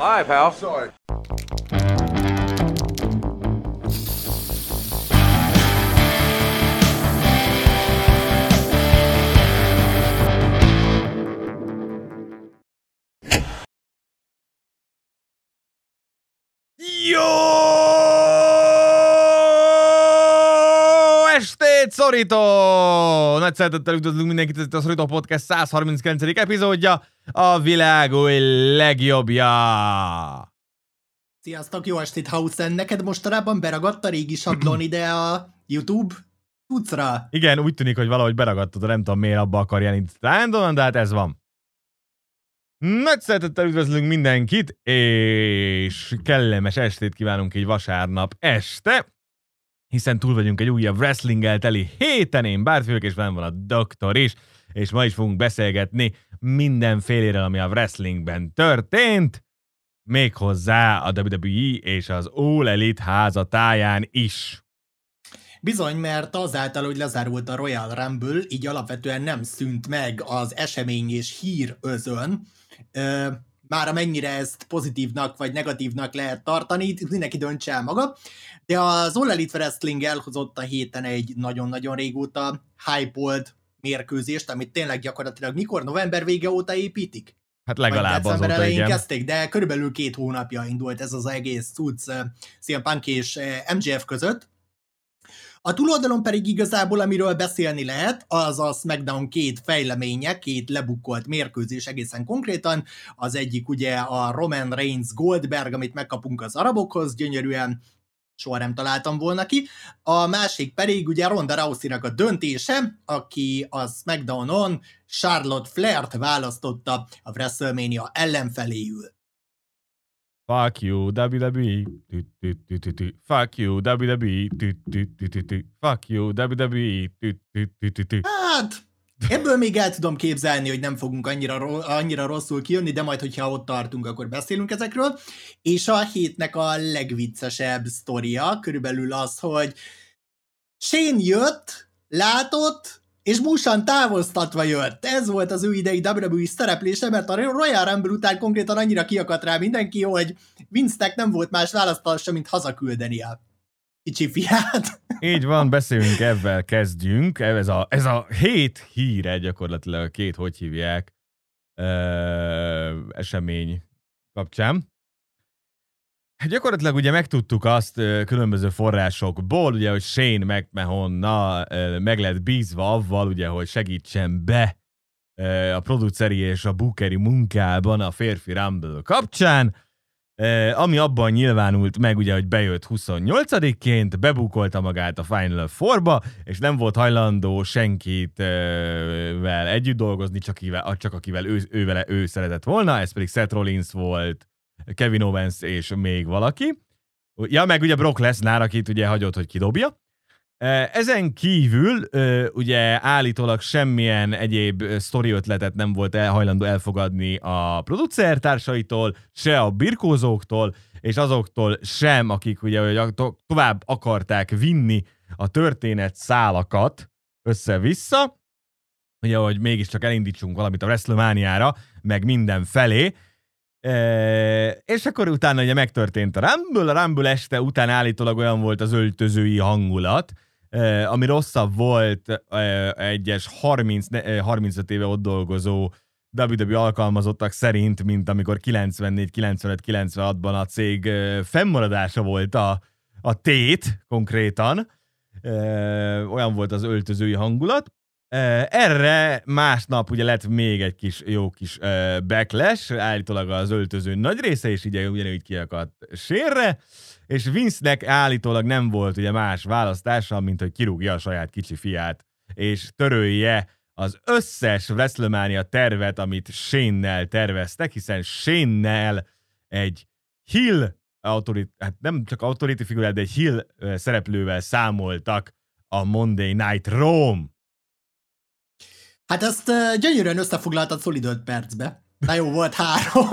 Live, pal. Sorry. Szorító! Nagy szeretettel üdvözlünk mindenkit, ez itt a Szorító Podcast 139. epizódja, a világ új legjobbja. Sziasztok, jó estét, Hausen! Neked mostanában beragadt a régi sablon ide a YouTube cuccra? Igen, úgy tűnik, hogy valahogy beragadtad, nem tudom miért abba akarja itt random, de hát ez van. Nagy szeretettel üdvözlünk mindenkit, és kellemes estét kívánunk egy vasárnap este, hiszen túl vagyunk egy újabb wrestlinggel teli héten, én Bárt vagyok, és velem van a doktor is, és ma is fogunk beszélgetni mindenféléről, ami a wrestlingben történt, méghozzá a WWE és az All Elite házatáján is. Bizony, mert azáltal, hogy lezárult a Royal Rumble, így alapvetően nem szűnt meg az esemény és hír özön, már amennyire ezt pozitívnak vagy negatívnak lehet tartani, mindenki döntse el maga, de az All Elite Wrestling elhozott a héten egy nagyon-nagyon régóta hype mérkőzést, amit tényleg gyakorlatilag mikor? November vége óta építik? Hát legalább azóta, elején igen. kezdték, de körülbelül két hónapja indult ez az egész cucc CM Punk és MJF között, a túloldalon pedig igazából, amiről beszélni lehet, az a SmackDown két fejleménye, két lebukkolt mérkőzés egészen konkrétan. Az egyik ugye a Roman Reigns Goldberg, amit megkapunk az arabokhoz, gyönyörűen soha nem találtam volna ki. A másik pedig ugye Ronda Rousey-nak a döntése, aki a SmackDown-on Charlotte Flair-t választotta a WrestleMania ellenfeléül. Fuck you, WWE. Tü, tü, tü, tü, tü. Fuck you, WWE. Tü, tü, tü, tü, tü. Fuck you, WWE. Tü, tü, tü, tü, tü. Hát, ebből még el tudom képzelni, hogy nem fogunk annyira, annyira rosszul kijönni, de majd, hogyha ott tartunk, akkor beszélünk ezekről. És a hétnek a legviccesebb sztoria körülbelül az, hogy Shane jött, látott, és Busan távoztatva jött. Ez volt az ő idei WWE szereplése, mert a Royal Rumble után konkrétan annyira kiakadt rá mindenki, hogy Vince-nek nem volt más választása, mint hazaküldeni a kicsi fiát. Így van, beszélünk ebben, kezdjünk. Ez a, ez a hét híre gyakorlatilag a két, hogy hívják, ö, esemény kapcsán. Hát gyakorlatilag ugye megtudtuk azt különböző forrásokból, ugye, hogy Shane McMahon meg lett bízva avval, ugye, hogy segítsen be a produceri és a bookeri munkában a férfi Rumble kapcsán, ami abban nyilvánult meg, ugye, hogy bejött 28-ként, bebukolta magát a Final Four-ba, és nem volt hajlandó senkit ö, vel együtt dolgozni, csak, akivel, csak akivel ő, ő, vele ő szeretett volna, ez pedig Seth Rollins volt, Kevin Owens és még valaki. Ja, meg ugye Brock Lesnar, akit ugye hagyott, hogy kidobja. Ezen kívül ugye állítólag semmilyen egyéb sztori ötletet nem volt hajlandó elfogadni a producertársaitól, se a birkózóktól, és azoktól sem, akik ugye hogy to- tovább akarták vinni a történet szálakat össze-vissza, ugye, hogy mégiscsak elindítsunk valamit a WrestleMania-ra, meg minden felé, E, és akkor utána ugye megtörtént a Rumble, a Rumble este után állítólag olyan volt az öltözői hangulat, e, ami rosszabb volt e, egyes 30, e, 35 éve ott dolgozó WWE alkalmazottak szerint, mint amikor 94, 95, 96-ban a cég fennmaradása volt a, a tét konkrétan. E, olyan volt az öltözői hangulat. Erre másnap ugye lett még egy kis jó kis backlash, állítólag az öltöző nagy része, és ugye ugyanúgy kiakadt sérre, és Vince-nek állítólag nem volt ugye más választása, mint hogy kirúgja a saját kicsi fiát, és törölje az összes WrestleMania tervet, amit Shane-nel terveztek, hiszen Shane-nel egy Hill autorit, hát nem csak autority figurát, de egy Hill szereplővel számoltak a Monday Night Raw Hát ezt uh, gyönyörűen összefoglaltad szolid 5 percbe. Na jó, volt három.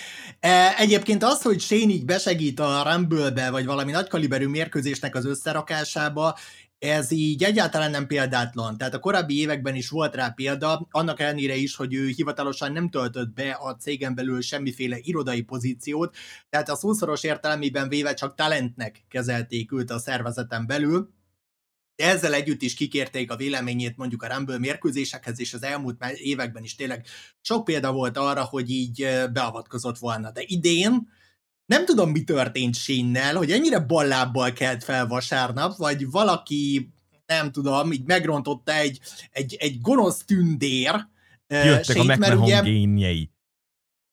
Egyébként az, hogy Shane így besegít a Rumble-be, vagy valami nagykaliberű mérkőzésnek az összerakásába, ez így egyáltalán nem példátlan. Tehát a korábbi években is volt rá példa, annak ellenére is, hogy ő hivatalosan nem töltött be a cégen belül semmiféle irodai pozíciót, tehát a szószoros értelmében véve csak talentnek kezelték őt a szervezeten belül, de ezzel együtt is kikérték a véleményét mondjuk a Rumble mérkőzésekhez, és az elmúlt években is tényleg sok példa volt arra, hogy így beavatkozott volna. De idén nem tudom, mi történt Sénnel, hogy ennyire ballábbal kelt fel vasárnap, vagy valaki, nem tudom, így megrontotta egy, egy, egy gonosz tündér. Jöttek a McMahon génjei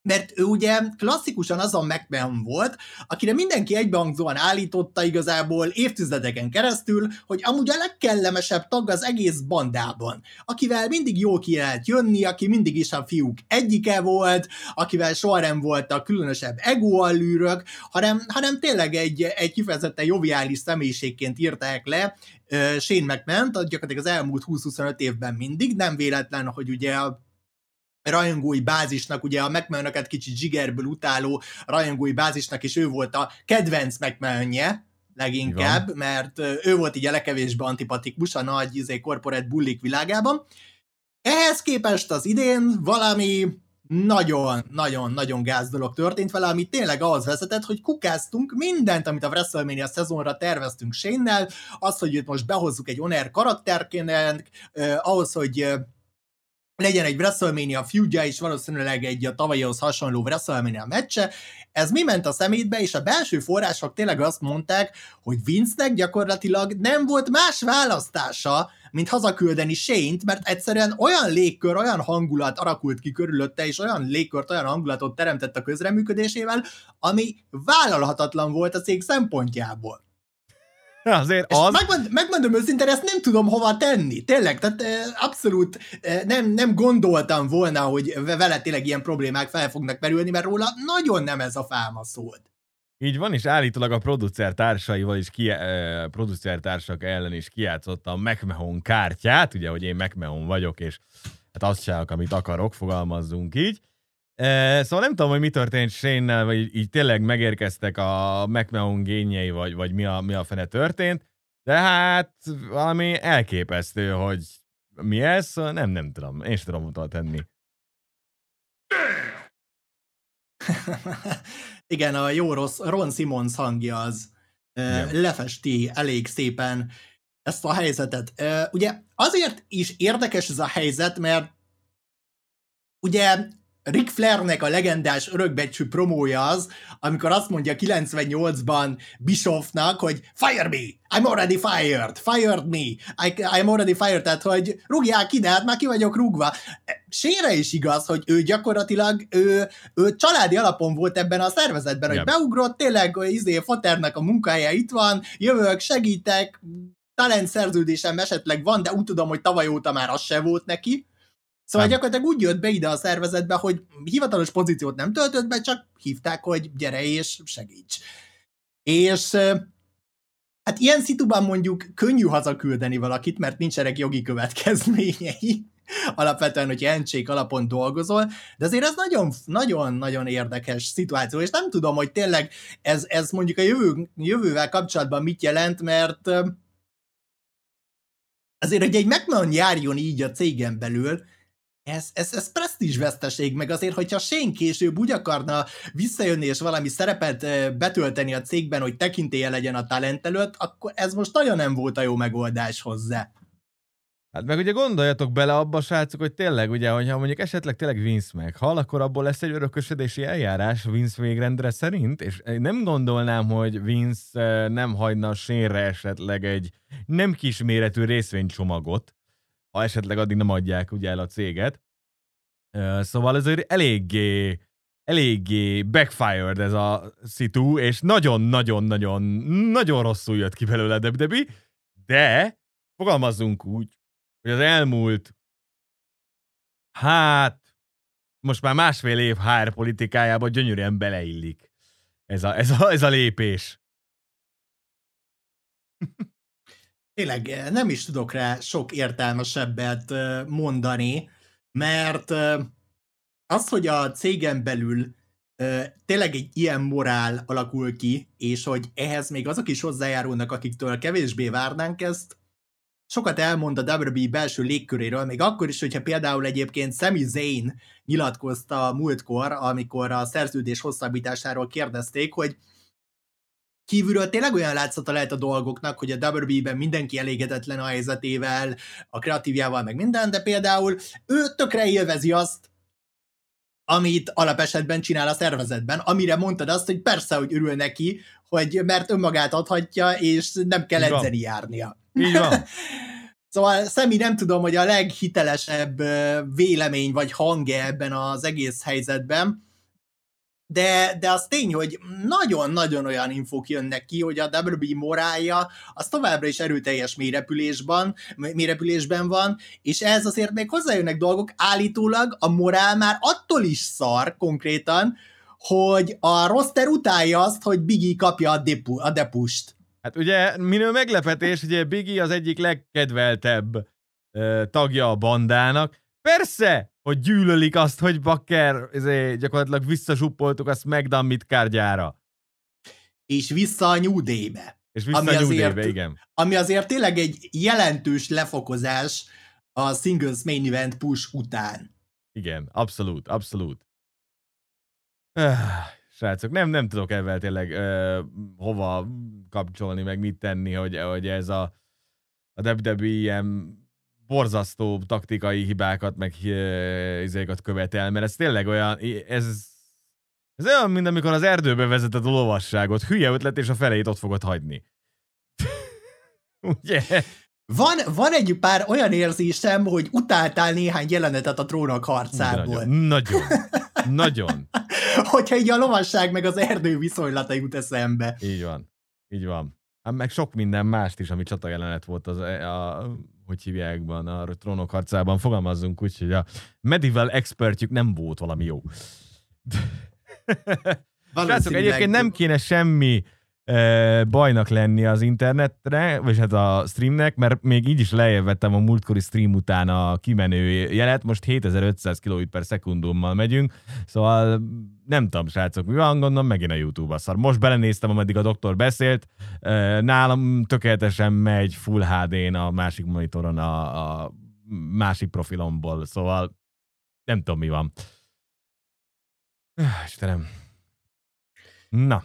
mert ő ugye klasszikusan azon McMahon volt, akire mindenki egybehangzóan állította igazából évtizedeken keresztül, hogy amúgy a legkellemesebb tag az egész bandában, akivel mindig jól ki lehet jönni, aki mindig is a fiúk egyike volt, akivel soha nem voltak különösebb egoallűrök, hanem, hanem tényleg egy, egy kifejezetten joviális személyiségként írták le Shane McMahon, gyakorlatilag az elmúlt 20-25 évben mindig, nem véletlen, hogy ugye a rajongói bázisnak, ugye a mcmahon kicsit zsigerből utáló rajongói bázisnak, és ő volt a kedvenc mcmahon leginkább, Igen. mert ő volt így a legkevésbé antipatikus a nagy izé, corporate bullik világában. Ehhez képest az idén valami nagyon-nagyon-nagyon gáz dolog történt vele, ami tényleg ahhoz vezetett, hogy kukáztunk mindent, amit a WrestleMania szezonra terveztünk Shane-nel, az, hogy őt most behozzuk egy Oner karakterként, eh, ahhoz, hogy legyen egy WrestleMania feudja, és valószínűleg egy a tavalyihoz hasonló WrestleMania meccse. Ez mi ment a szemétbe, és a belső források tényleg azt mondták, hogy Vince-nek gyakorlatilag nem volt más választása, mint hazaküldeni Shane-t, mert egyszerűen olyan légkör, olyan hangulat arakult ki körülötte, és olyan légkört, olyan hangulatot teremtett a közreműködésével, ami vállalhatatlan volt a cég szempontjából. Azért az... Megmond, megmondom őszintén, ezt nem tudom hova tenni. Tényleg, tehát abszolút nem, nem gondoltam volna, hogy vele tényleg ilyen problémák fel fognak merülni, mert róla nagyon nem ez a fáma szólt. Így van, és állítólag a producer társaival is, ki, eh, producer társak ellen is kijátszotta a McMahon kártyát, ugye, hogy én McMahon vagyok, és hát azt csinálok, amit akarok, fogalmazzunk így. Szóval nem tudom, hogy mi történt shane vagy így, így tényleg megérkeztek a McMahon gényei, vagy, vagy mi, a, mi a fene történt, de hát valami elképesztő, hogy mi ez, szóval nem, nem tudom, én sem tudom utal tenni. Igen, a jó rossz Ron Simmons hangja az yeah. lefesti elég szépen ezt a helyzetet. Ugye azért is érdekes ez a helyzet, mert ugye Ric Flairnek a legendás örökbecsű promója az, amikor azt mondja 98-ban Bischoffnak, hogy fire me, I'm already fired, fired me, I, I'm already fired, tehát hogy rúgják ki, de hát már ki vagyok rúgva. Sére is igaz, hogy ő gyakorlatilag ő, ő családi alapon volt ebben a szervezetben, yep. hogy beugrott, tényleg izé, Faternek a munkája itt van, jövök, segítek, talent szerződésem esetleg van, de úgy tudom, hogy tavaly óta már az se volt neki, Szóval nem. gyakorlatilag úgy jött be ide a szervezetbe, hogy hivatalos pozíciót nem töltött be, csak hívták, hogy gyere és segíts. És hát ilyen szituban mondjuk könnyű hazaküldeni valakit, mert nincsenek jogi következményei, alapvetően, hogy encsék alapon dolgozol, de azért ez nagyon, nagyon, nagyon érdekes szituáció, és nem tudom, hogy tényleg ez, ez mondjuk a jövő, jövővel kapcsolatban mit jelent, mert azért, hogy egy McMahon járjon így a cégen belül, ez, ez, ez presztízs veszteség, meg azért, hogyha Shane később úgy akarna visszajönni és valami szerepet betölteni a cégben, hogy tekintélye legyen a talent előtt, akkor ez most nagyon nem volt a jó megoldás hozzá. Hát meg ugye gondoljatok bele abba, srácok, hogy tényleg, ugye, hogyha mondjuk esetleg tényleg Vince meghal, akkor abból lesz egy örökösödési eljárás Vince végrendre szerint, és nem gondolnám, hogy Vince nem hagyna sérre esetleg egy nem kisméretű részvénycsomagot, ha esetleg addig nem adják ugye el a céget. Szóval ez eléggé, eléggé backfired ez a szitu, és nagyon-nagyon-nagyon nagyon rosszul jött ki belőle Debi, de fogalmazzunk úgy, hogy az elmúlt hát most már másfél év HR politikájába gyönyörűen beleillik ez a, ez a, ez a lépés. Tényleg eh, nem is tudok rá sok értelmesebbet eh, mondani, mert eh, az, hogy a cégen belül tényleg egy ilyen morál alakul ki, és hogy ehhez még azok is hozzájárulnak, akiktől kevésbé várnánk ezt, sokat elmond a WWE belső légköréről, még akkor is, hogyha például egyébként Sami Zayn nyilatkozta múltkor, amikor a szerződés hosszabbításáról kérdezték, hogy kívülről tényleg olyan látszata lehet a dolgoknak, hogy a WWE-ben mindenki elégedetlen a helyzetével, a kreatívjával, meg minden, de például ő tökre élvezi azt, amit alapesetben csinál a szervezetben, amire mondtad azt, hogy persze, hogy örül neki, hogy mert önmagát adhatja, és nem kell edzeni járnia. Így van. Szóval Szemi nem tudom, hogy a leghitelesebb vélemény vagy hangja ebben az egész helyzetben, de, de az tény, hogy nagyon-nagyon olyan infók jönnek ki, hogy a WB morálja az továbbra is erőteljes mérepülésben, mérepülésben van, és ez azért még hozzájönnek dolgok, állítólag a morál már attól is szar konkrétan, hogy a roster utálja azt, hogy Biggie kapja a, depu, a depust. Hát ugye minő meglepetés, ugye Biggie az egyik legkedveltebb ö, tagja a bandának. Persze, hogy gyűlölik azt, hogy Bakker ezért gyakorlatilag visszasuppoltuk a SmackDown midcardjára. És vissza a New Day-be. És vissza ami a New azért, Day-be, igen. Ami azért tényleg egy jelentős lefokozás a Singles Main Event push után. Igen, abszolút, abszolút. Öh, srácok, nem, nem tudok ebben tényleg uh, hova kapcsolni, meg mit tenni, hogy, hogy ez a, a WWE ilyen borzasztó taktikai hibákat, meg izékat követel, mert ez tényleg olyan, ez, ez olyan, mint amikor az erdőbe vezeted a lovasságot, hülye ötlet, és a felét ott fogod hagyni. Ugye? Van, van egy pár olyan érzésem, hogy utáltál néhány jelenetet a trónok harcából. Nagyon, nagyon. nagyon. Hogyha így a lovasság meg az erdő viszonylata jut eszembe. Így van. Így van. Hát meg sok minden mást is, ami csata jelenet volt az, e, a hogy hívják ban, a trónok harcában, fogalmazzunk úgy, hogy a medieval expertjük nem volt valami jó. Srácok, egyébként nem kéne semmi bajnak lenni az internetre, vagy hát a streamnek, mert még így is lejjebb vettem a múltkori stream után a kimenő jelet, most 7500 km per szekundummal megyünk, szóval nem tudom, srácok, mi van, gondolom, megint a YouTube-a szar. Most belenéztem, ameddig a doktor beszélt, nálam tökéletesen megy Full HD-n a másik monitoron a, a másik profilomból, szóval nem tudom, mi van. Istenem. Na,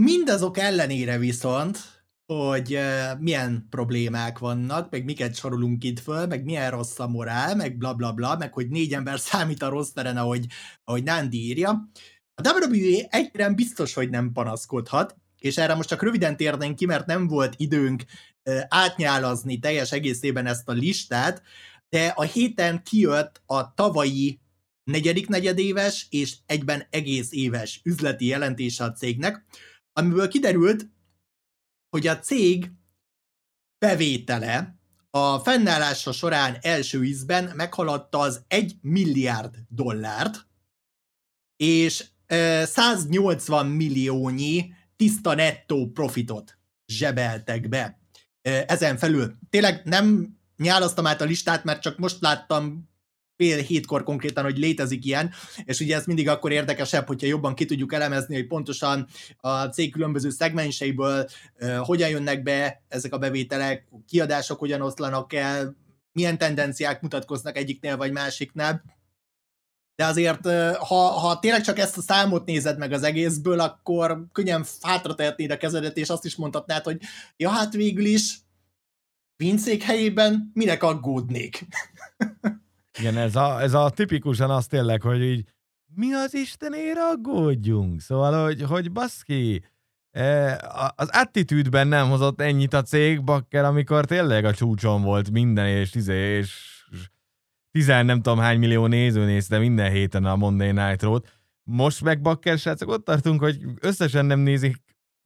Mindazok ellenére viszont, hogy milyen problémák vannak, meg miket sorolunk itt föl, meg milyen rossz a morál, meg bla bla bla, meg hogy négy ember számít a rossz teren, ahogy, ahogy Nandi írja. A WWE egyszerűen biztos, hogy nem panaszkodhat, és erre most csak röviden térnénk ki, mert nem volt időnk uh, átnyálazni teljes egészében ezt a listát, de a héten kijött a tavalyi negyedik negyedéves és egyben egész éves üzleti jelentése a cégnek, amiből kiderült, hogy a cég bevétele a fennállása során első ízben meghaladta az 1 milliárd dollárt, és 180 milliónyi tiszta nettó profitot zsebeltek be. Ezen felül tényleg nem nyálasztam át a listát, mert csak most láttam fél hétkor konkrétan, hogy létezik ilyen, és ugye ez mindig akkor érdekesebb, hogyha jobban ki tudjuk elemezni, hogy pontosan a cég különböző szegmenseiből hogyan jönnek be ezek a bevételek, kiadások hogyan oszlanak el, milyen tendenciák mutatkoznak egyiknél vagy másiknál. De azért, ha, ha tényleg csak ezt a számot nézed meg az egészből, akkor könnyen hátra tehetnéd a kezedet, és azt is mondhatnád, hogy ja, hát végül is Vincék helyében minek aggódnék? Igen, ez a, ez a tipikusan az tényleg, hogy így mi az Istenért aggódjunk? Szóval, hogy, hogy baszki, e, az attitűdben nem hozott ennyit a cég, bakker, amikor tényleg a csúcson volt minden, és, tizé, és tizen nem tudom hány millió néző nézte minden héten a Monday Night Road. Most meg bakker, srácok, ott tartunk, hogy összesen nem nézik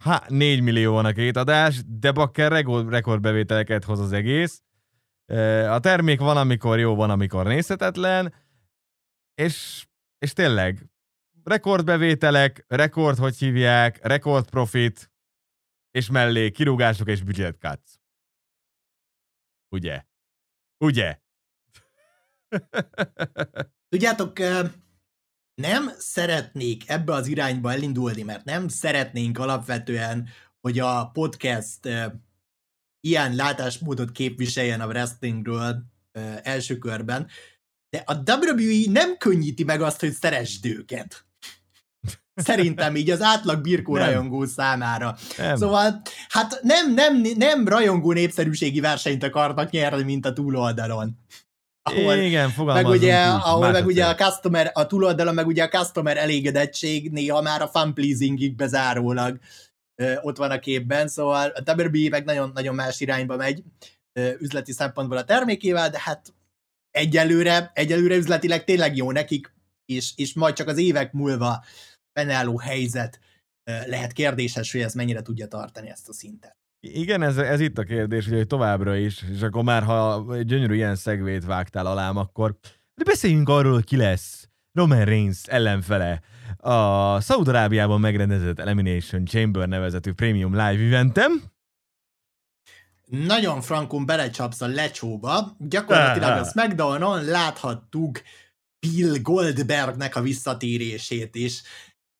ha, 4 millió a két adás, de bakker rekordbevételeket hoz az egész. A termék van, amikor jó, van, amikor nézhetetlen, és, és tényleg rekordbevételek, rekord, hogy hívják, rekord profit, és mellé kirúgások és budget cuts. Ugye? Ugye? Tudjátok, nem szeretnék ebbe az irányba elindulni, mert nem szeretnénk alapvetően, hogy a podcast ilyen látásmódot képviseljen a wrestlingről első körben, de a WWE nem könnyíti meg azt, hogy szeresd őket. Szerintem így az átlag birkó nem. rajongó számára. Nem. Szóval, hát nem, nem, nem rajongó népszerűségi versenyt akarnak nyerni, mint a túloldalon. Ahol, Igen, meg ugye, ahol meg ugye a customer, a túloldalon meg ugye a customer elégedettség néha már a fan pleasingig bezárólag ö, ott van a képben, szóval a WWE meg nagyon, nagyon más irányba megy üzleti szempontból a termékével, de hát egyelőre, egyelőre üzletileg tényleg jó nekik, és, és majd csak az évek múlva fennálló helyzet lehet kérdéses, hogy ez mennyire tudja tartani ezt a szintet. Igen, ez, ez itt a kérdés, hogy továbbra is, és akkor már, ha gyönyörű ilyen szegvét vágtál alám, akkor de beszéljünk arról, hogy ki lesz Roman Reigns ellenfele a Szaudarábiában megrendezett Elimination Chamber nevezetű Premium Live eventem. Nagyon frankon belecsapsz a lecsóba. Gyakorlatilag a SmackDown-on láthattuk Bill Goldbergnek a visszatérését is.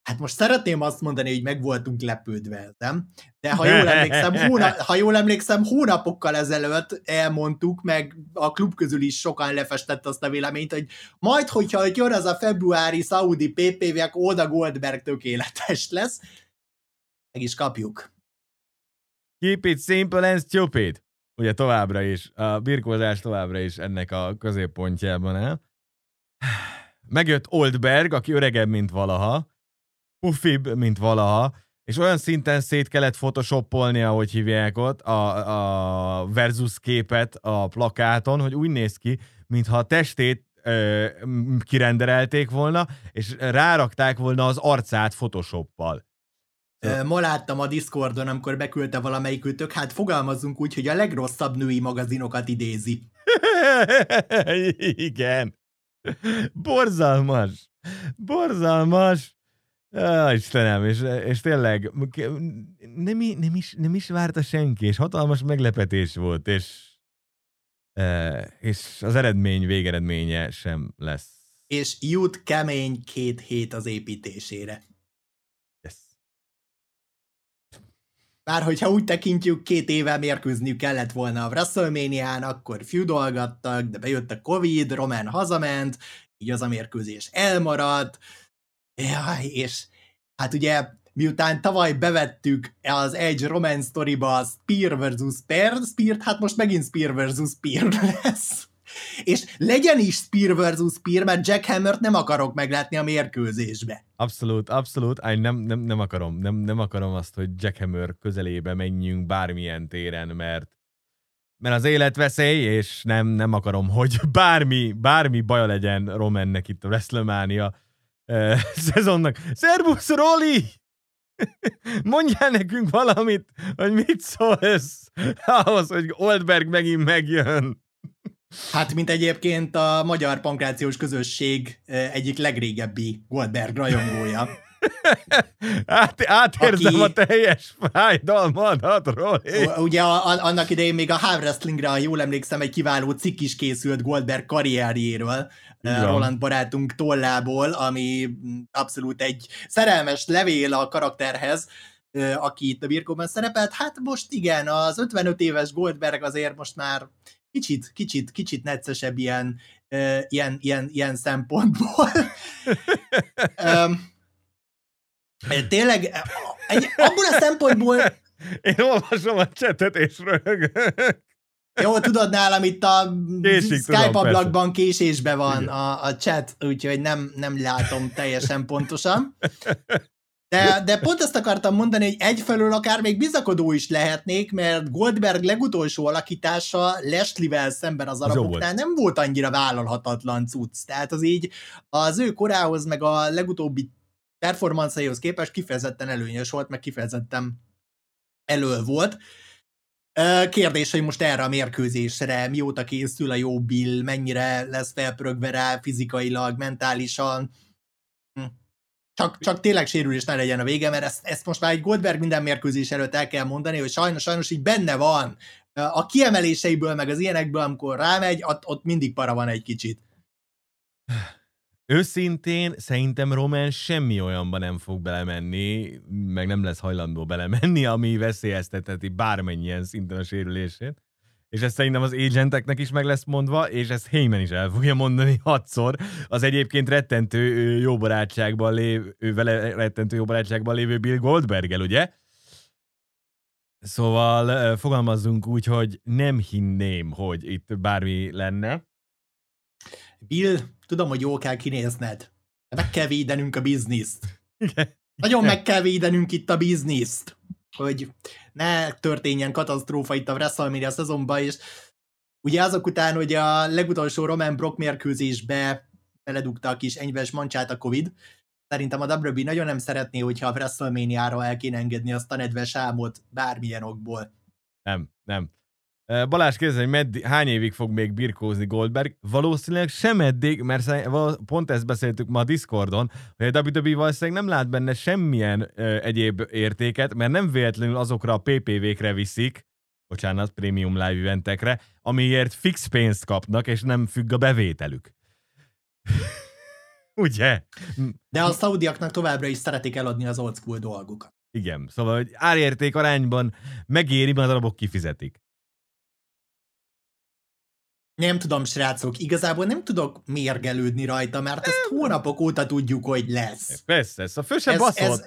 Hát most szeretném azt mondani, hogy meg voltunk lepődve, nem? De ha jól emlékszem, hóna- ha jól emlékszem, hónapokkal ezelőtt elmondtuk, meg a klub közül is sokan lefestett azt a véleményt, hogy majd, hogyha jön az a februári Saudi PPV, akkor oda Goldberg tökéletes lesz. Meg is kapjuk. Keep it simple and stupid. Ugye továbbra is, a birkózás továbbra is ennek a középpontjában el. Megjött Oldberg, aki öregebb, mint valaha, puffibb, mint valaha, és olyan szinten szét kellett photoshopolni, ahogy hívják ott, a, a versus képet a plakáton, hogy úgy néz ki, mintha a testét ö, kirenderelték volna, és rárakták volna az arcát photoshoppal. Ma láttam a Discordon, amikor beküldte valamelyikőtök, hát fogalmazzunk úgy, hogy a legrosszabb női magazinokat idézi. Igen. Borzalmas. Borzalmas. Ja, Istenem, és, és tényleg nem, nem, is, nem is várta senki, és hatalmas meglepetés volt, és, és az eredmény végeredménye sem lesz. És jut kemény két hét az építésére. Yes. Bár hogyha úgy tekintjük, két éve mérkőzniük kellett volna a WrestleMania-n, akkor feudolgattak, de bejött a Covid, Roman hazament, így az a mérkőzés elmaradt, Jaj, és hát ugye miután tavaly bevettük az egy romance storyba Spear versus Spear, Spear, hát most megint Spear versus Spear lesz. És legyen is Spear versus Spear, mert Jack Hammert nem akarok meglátni a mérkőzésbe. Abszolút, abszolút. Ay, nem, nem, nem akarom. Nem, nem akarom azt, hogy Jack Hammer közelébe menjünk bármilyen téren, mert mert az élet veszély, és nem, nem akarom, hogy bármi, bármi baja legyen Romannek itt a WrestleMania szezonnak. Szervusz, Roli! Mondjál nekünk valamit, hogy mit szólsz ahhoz, hogy Oldberg megint megjön. Hát, mint egyébként a magyar pankrációs közösség egyik legrégebbi Goldberg rajongója. Át, átérzem aki, a teljes fájdalmadat, Roli. Ugye a, a, annak idején még a Hard ha jól emlékszem, egy kiváló cikk is készült Goldberg karrierjéről, igen. Roland barátunk tollából, ami abszolút egy szerelmes levél a karakterhez, aki itt a birkóban szerepelt. Hát most igen, az 55 éves Goldberg azért most már kicsit, kicsit, kicsit neccesebb ilyen, ilyen, ilyen, ilyen szempontból. Tényleg, egy, abból a szempontból... Én olvasom a csetet és röhögök. Jó, tudod, nálam itt a Késik, Skype ablakban késésbe van a, a chat, úgyhogy nem, nem látom teljesen pontosan. De, de pont ezt akartam mondani, hogy egyfelől akár még bizakodó is lehetnék, mert Goldberg legutolsó alakítása Leslie-vel szemben az araboknál nem volt annyira vállalhatatlan cucc. Tehát az így az ő korához, meg a legutóbbi performanszaihoz képest kifejezetten előnyös volt, meg kifejezetten elő volt. Kérdés, hogy most erre a mérkőzésre mióta készül a jó Bill, mennyire lesz felpörögve rá fizikailag, mentálisan. Hm. Csak, csak tényleg sérülés ne legyen a vége, mert ezt, ezt most már egy Goldberg minden mérkőzés előtt el kell mondani, hogy sajnos, sajnos így benne van. A kiemeléseiből, meg az ilyenekből, amikor rámegy, ott, ott mindig para van egy kicsit. őszintén szerintem Roman semmi olyanba nem fog belemenni, meg nem lesz hajlandó belemenni, ami veszélyeztetheti bármennyien szinten a sérülését. És ezt szerintem az agenteknek is meg lesz mondva, és ezt Heyman is el fogja mondani hatszor. Az egyébként rettentő jó barátságban lév, ő vele rettentő jó barátságban lévő Bill Goldbergel, ugye? Szóval fogalmazzunk úgy, hogy nem hinném, hogy itt bármi lenne. Bill, tudom, hogy jól kell kinézned. Meg kell védenünk a bizniszt. Nagyon meg kell védenünk itt a bizniszt. Hogy ne történjen katasztrófa itt a WrestleMania szezonban, és ugye azok után, hogy a legutolsó Roman Brock mérkőzésbe beledugta a kis enyves mancsát a Covid, szerintem a WWE nagyon nem szeretné, hogyha a WrestleMania-ra el kéne engedni azt a nedves álmot bármilyen okból. Nem, nem. Balázs kérdezi, hogy meddi, hány évig fog még birkózni Goldberg? Valószínűleg sem eddig, mert pont ezt beszéltük ma a Discordon, hogy a WWE valószínűleg nem lát benne semmilyen ö, egyéb értéket, mert nem véletlenül azokra a PPV-kre viszik, bocsánat, prémium live eventekre, amiért fix pénzt kapnak, és nem függ a bevételük. Ugye? De a szaudiaknak továbbra is szeretik eladni az old school dolgukat. Igen, szóval hogy árérték arányban megéri, mert a darabok kifizetik. Nem tudom, srácok, igazából nem tudok mérgelődni rajta, mert ezt hónapok óta tudjuk, hogy lesz. Persze, ez a fő sem baszott.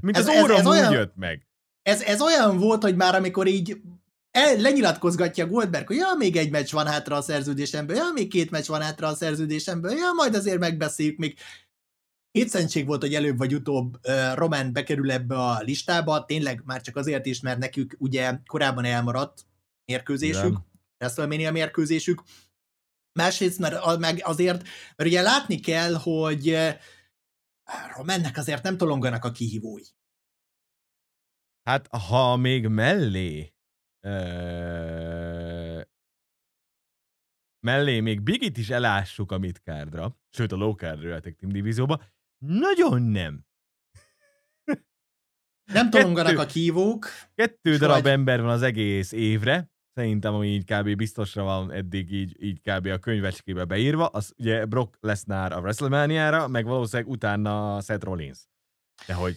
Mint ez, az óra ez, ez olyan, jött meg. Ez, ez olyan volt, hogy már amikor így el, lenyilatkozgatja Goldberg, hogy ja, még egy meccs van hátra a szerződésemből, ja, még két meccs van hátra a szerződésemből, ja, majd azért megbeszéljük még. Hétszentség volt, hogy előbb vagy utóbb uh, Roman bekerül ebbe a listába, tényleg már csak azért is, mert nekük ugye korábban elmaradt mérkőzésük, Igen. WrestleMania mérkőzésük, másrészt mert meg azért, mert ugye látni kell, hogy Romannek azért nem tolonganak a kihívói. Hát, ha még mellé ö... mellé még Bigit is elássuk a midcardra, sőt a low cardra a Team divízióba, nagyon nem. Nem tolonganak a kívók. Kettő darab vagy... ember van az egész évre, szerintem, ami így kb. biztosra van eddig így, így kb. a könyvecskébe beírva, az ugye Brock Lesnar a WrestleMania-ra, meg valószínűleg utána Seth Rollins. De hogy...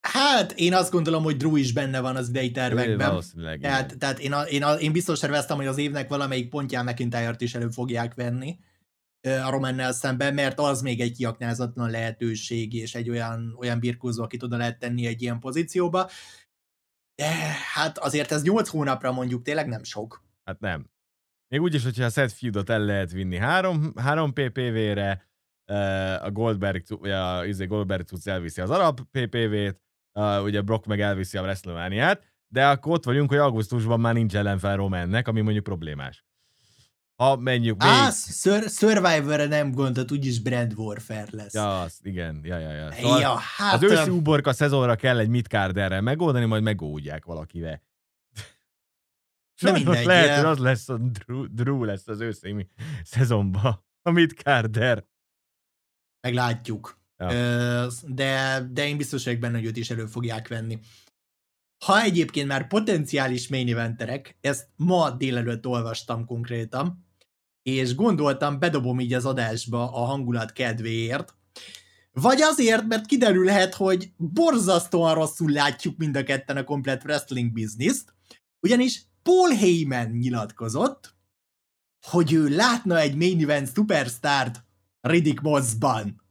Hát, én azt gondolom, hogy Drew is benne van az idei tervekben. Valószínűleg. Tehát, tehát én, a, én, a, én biztos terveztem, hogy az évnek valamelyik pontján McIntyre-t is elő fogják venni a Romannel szemben, mert az még egy kiaknázatlan lehetőség, és egy olyan, olyan birkózó, akit oda lehet tenni egy ilyen pozícióba. De hát azért ez 8 hónapra mondjuk tényleg nem sok. Hát nem. Még úgyis, hogyha a Seth Feudot el lehet vinni 3, 3 PPV-re, a Goldberg, a izé Goldberg tudsz elviszi az arab PPV-t, ugye Brock meg elviszi a WrestleMania-t, de akkor ott vagyunk, hogy augusztusban már nincs ellenfel Romannek, ami mondjuk problémás. Ha menjük még... Á, Survivor-re nem gondolt, úgyis Brand Warfare lesz. Ja, az, igen, ja, ja, ja. Szóval ja hát, az őszi uborka szezonra kell egy midcarderrel megoldani, majd megoldják valakivel. Nem mindegy. Lehet, hogy az lesz a Drew, Drew lesz az őszi szezonban. A midcarder. Meglátjuk. Ja. De, de én biztos vagyok benne, hogy őt is elő fogják venni. Ha egyébként már potenciális main eventerek, ezt ma délelőtt olvastam konkrétan, és gondoltam, bedobom így az adásba a hangulat kedvéért, vagy azért, mert kiderülhet, hogy borzasztóan rosszul látjuk mind a ketten a komplet wrestling bizniszt, ugyanis Paul Heyman nyilatkozott, hogy ő látna egy main event superstart Riddick Mossban.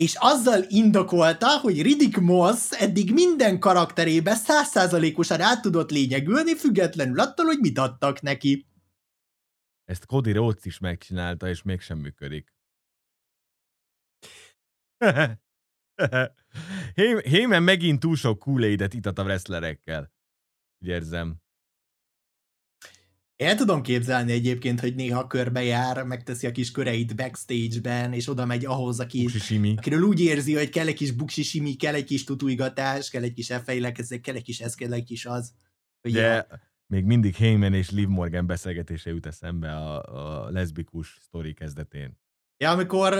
És azzal indokolta, hogy Riddick Moss eddig minden karakterébe százszázalékosan át tudott lényegülni, függetlenül attól, hogy mit adtak neki. Ezt Cody Rhodes is megcsinálta, és mégsem működik. Hémen megint túl sok kool itat a wrestlerekkel. Úgy érzem. El tudom képzelni egyébként, hogy néha körbe jár, megteszi a kis köreit backstage-ben, és oda megy ahhoz, aki, akiről úgy érzi, hogy kell egy kis buksisimi, kell egy kis tutuigatás, kell egy kis effejlekezés, kell egy kis ez, kell egy kis az. Hogy De még mindig Heyman és Liv Morgan beszélgetése jut eszembe a, a leszbikus sztori kezdetén. Ja, amikor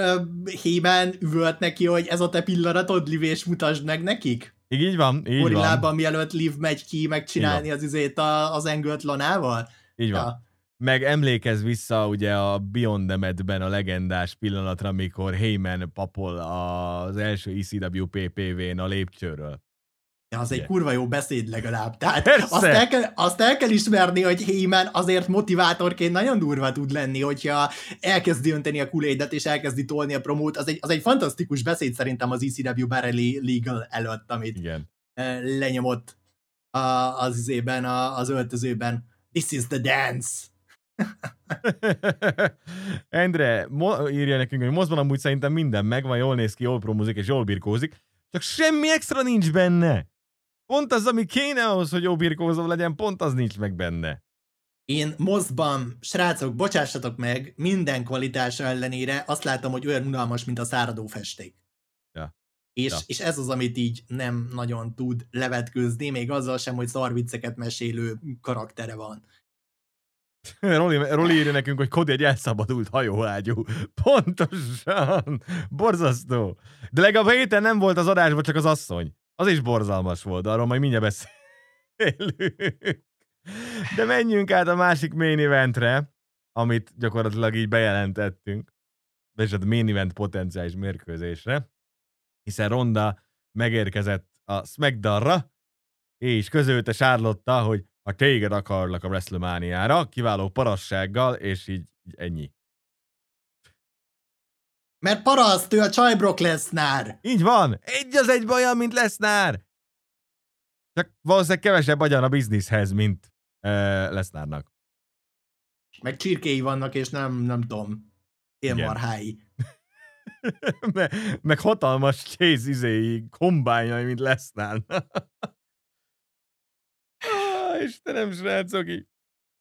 Heyman üvölt neki, hogy ez a te pillanatod, Liv, és mutasd meg nekik? Így van, így Gorillában, van. mielőtt Liv megy ki megcsinálni az izét a, az engölt lanával? Így van. Ja. meg emlékez vissza ugye a Beyond the Med-ben a legendás pillanatra, amikor Heyman papol az első ECW PPV-n a lépcsőről. Ja, az egy kurva jó beszéd legalább. Tehát Persze. azt el, kell, azt el kell ismerni, hogy Heyman azért motivátorként nagyon durva tud lenni, hogyha elkezdi önteni a kulédet és elkezdi tolni a promót. Az egy, az egy fantasztikus beszéd szerintem az ECW Barely Legal előtt, amit Igen. eh, lenyomott az izében, az öltözőben. This is the dance. Endre mo- írja nekünk, hogy mozban amúgy szerintem minden megvan, jól néz ki, jól promózik és jól birkózik, csak semmi extra nincs benne. Pont az, ami kéne ahhoz, hogy jó birkózó legyen, pont az nincs meg benne. Én mozban, srácok, bocsássatok meg, minden kvalitása ellenére azt látom, hogy olyan unalmas, mint a száradó festék. És, Ja. és ez az, amit így nem nagyon tud levetkőzni, még azzal sem, hogy szarvicceket mesélő karaktere van. Roli, Roli írja nekünk, hogy Cody egy elszabadult hajóágyú. Pontosan. Borzasztó. De legalább a héten nem volt az adásban, csak az asszony. Az is borzalmas volt, arról majd mindjárt beszélünk. De menjünk át a másik main eventre, amit gyakorlatilag így bejelentettünk. És a main event potenciális mérkőzésre. Hiszen Ronda megérkezett a Smackdownra, és közölte Charlotte, hogy ha téged akarlak a WrestleMania-ra, kiváló parassággal, és így, így ennyi. Mert paraszt, ő a csaj Brock Lesnar. Így van! Egy az egy olyan, mint Lesnar! Csak valószínűleg kevesebb agyan a bizniszhez, mint uh, Lesnárnak. Meg csirkéi vannak, és nem, nem tudom, élmarhái. Me, meg hatalmas chase izéi, kombányai, mint Lesnárnak. ah, Istenem, srácok, így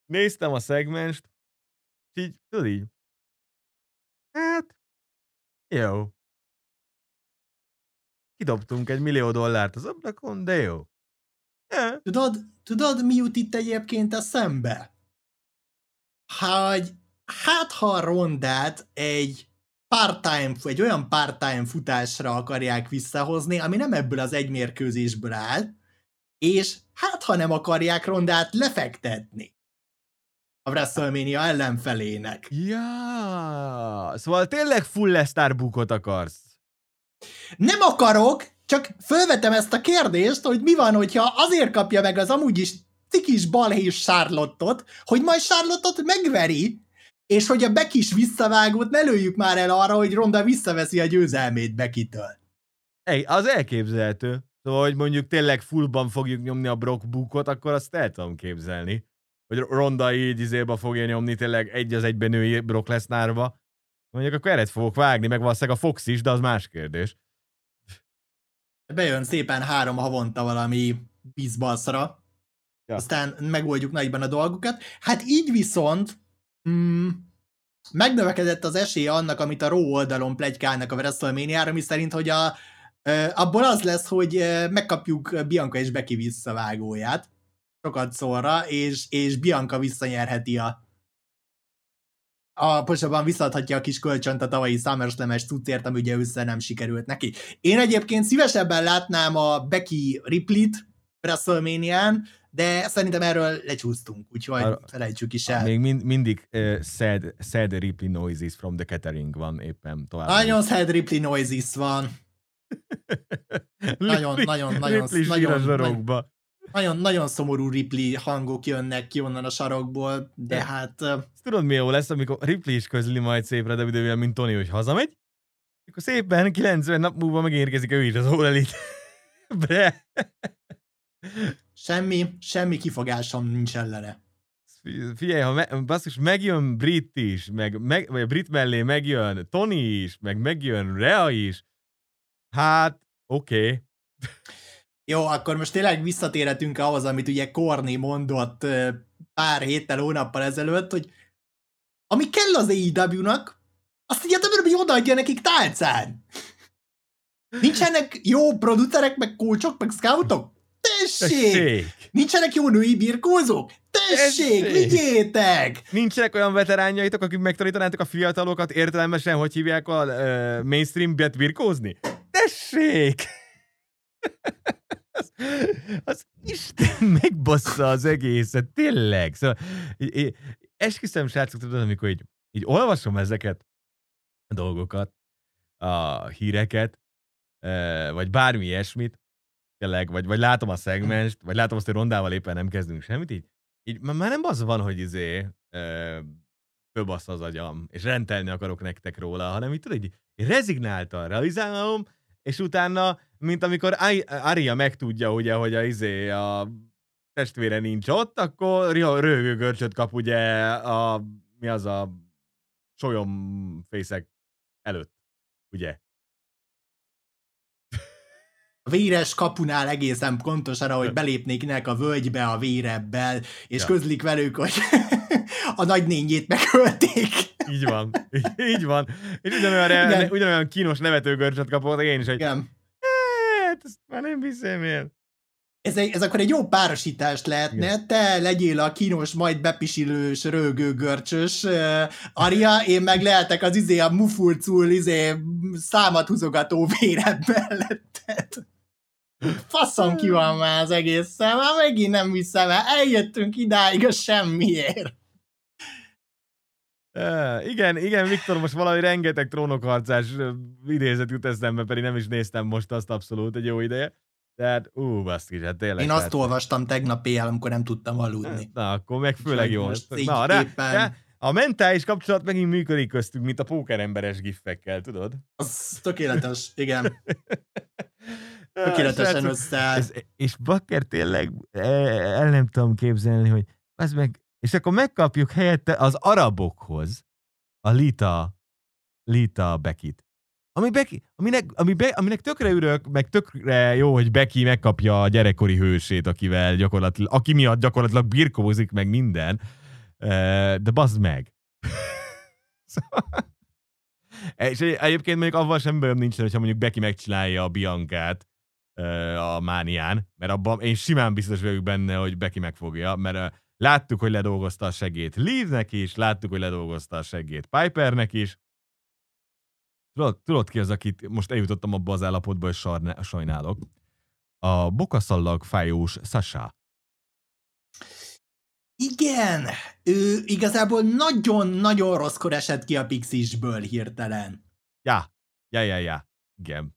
néztem a szegmest, és így, tudod így, hát, jó. Kidobtunk egy millió dollárt az ablakon, de jó. Ja, Tudod, tudod, mi jut itt egyébként eszembe? Hogy hát ha a rondát egy part-time, egy olyan part-time futásra akarják visszahozni, ami nem ebből az egy mérkőzésből áll, és hát ha nem akarják rondát lefektetni a WrestleMania ellenfelének. Ja, szóval tényleg full Lesnar bukot akarsz. Nem akarok, csak fölvetem ezt a kérdést, hogy mi van, hogyha azért kapja meg az amúgy is cikis balhés Charlottot, hogy majd Charlottot megveri, és hogy a Bekis visszavágót ne lőjük már el arra, hogy Ronda visszaveszi a győzelmét Bekitől. Az elképzelhető. Szóval, hogy mondjuk tényleg fullban fogjuk nyomni a Brock bukot, akkor azt el tudom képzelni. Hogy Ronda így izéba fogja nyomni tényleg egy az egyben női Brock Lesnarba. Mondjuk akkor eret fogok vágni, meg valószínűleg a Fox is, de az más kérdés. Bejön szépen három havonta valami bizbalszra, Ja. ja. aztán megoldjuk nagyban a dolgokat. Hát így viszont mm, megnövekedett az esélye annak, amit a Raw oldalon plegykálnak a WrestleMania-ra, mi szerint, hogy a, abból az lesz, hogy megkapjuk Bianca és Becky visszavágóját sokat szólra, és, és Bianca visszanyerheti a a pontosabban visszaadhatja a kis kölcsönt a tavalyi SummerSlam-es cuccért, ami ugye össze nem sikerült neki. Én egyébként szívesebben látnám a Becky Ripley-t WrestleMania-n, de szerintem erről lecsúsztunk, úgyhogy Arra- felejtsük is el. Még mind, mindig uh, sad, sad Ripley noises from the catering van éppen tovább. Nagyon sad Ripley noises van. nagyon, Ripley- nagyon, nagyon- Ripley nagyon- a zsarokba. Nagyon, nagyon szomorú Ripley hangok jönnek ki onnan a sarokból, de De- hát Ezt tudod, mi jó lesz, amikor Ripley is közli majd szépre WWE-vel, mint Tony, hogy hazamegy, akkor szépen 90 nap múlva megérkezik ő is az All Elite. Bre. Semmi, semmi kifogásom nincs ellene. Figyelj, ha me, basszus, megjön Brit is, meg, meg, vagy a Brit mellé megjön Tony is, meg megjön Rea is, hát oké. Okay. Jó, akkor most tényleg visszatérhetünk ahhoz, amit ugye Korni mondott pár héttel, hónappal ezelőtt, hogy ami kell az AEW-nak, azt ugye többről, hogy odaadja nekik tálcán. Nincsenek jó producerek, meg kulcsok, meg scoutok? Tessék! Tessék! Nincsenek jó női birkózók? Tessék, Tessék! vigyétek! Nincsenek olyan veteránjaitok, akik megtanítanátok a fiatalokat értelemesen, hogy hívják a uh, mainstream-bet birkózni? Tessék! az, az Isten megbassza az egészet, tényleg. Szóval, esküszöm, srácok, tudod, amikor így, így olvasom ezeket a dolgokat, a híreket, vagy bármi ilyesmit, tényleg, vagy, vagy látom a szegmest, vagy látom azt, hogy rondával éppen nem kezdünk semmit, így, így már nem az van, hogy izé, fölbasz az agyam, és rendelni akarok nektek róla, hanem így tudod, így rezignáltan realizálom, és utána, mint amikor Aria megtudja, ugye, hogy a, izé, a testvére nincs ott, akkor röhögő görcsöt kap ugye a, mi az a solyomfészek előtt, ugye? Véres kapunál egészen pontosan, ahogy belépnék a völgybe a vérebbel, és ja. közlik velük, hogy a nagynényét megölték. Így van. Így van. És ugyanolyan, re, ugyanolyan kínos nevetőgörcsöt kapott, én is, hogy Igen. Hát, ezt már nem hiszem én. Ez, egy, ez akkor egy jó párosítást lehetne, Igen. te legyél a kínos, majd bepisilős, rögő görcsös uh, Aria, én meg lehetek az izé a mufurcul izé számat húzogató vérebb melletted. Faszom ki van már az egészen, már megint nem hiszem el, eljöttünk idáig a semmiért. Uh, igen, igen, Viktor, most valahogy rengeteg trónokharcás idézet jut eszembe, pedig nem is néztem most azt abszolút egy jó ideje. Tehát, ú, baszki, hát tényleg. Én azt hát... olvastam tegnap éjjel, amikor nem tudtam aludni. Na, akkor meg főleg jó. Na, rá, éppen... rá, a mentális kapcsolat megint működik köztünk, mint a pókeremberes giffekkel, tudod? Az tökéletes, igen. Tökéletesen összeáll. És Bakker tényleg e, el nem tudom képzelni, hogy az meg és akkor megkapjuk helyette az arabokhoz a Lita, Lita Bekit. Ami Becky, aminek, ami be, aminek tökre ürök, meg tökre jó, hogy Becky megkapja a gyerekkori hősét, akivel gyakorlatilag, aki miatt gyakorlatilag birkózik meg minden, de bazd meg. és egyébként még avval sem bőm nincsen, hogyha mondjuk Becky megcsinálja a Biancát a mánián, mert abban én simán biztos vagyok benne, hogy Becky megfogja, mert Láttuk, hogy ledolgozta a segét Leave-nek is, láttuk, hogy ledolgozta a segét Pipernek is. Tudod, tudod ki az, akit most eljutottam abba az állapotba, hogy sarne, sajnálok? A bokaszallag fájós Sasha. Igen, ő igazából nagyon-nagyon rosszkor esett ki a Pixisből hirtelen. Ja, ja, ja, ja, igen.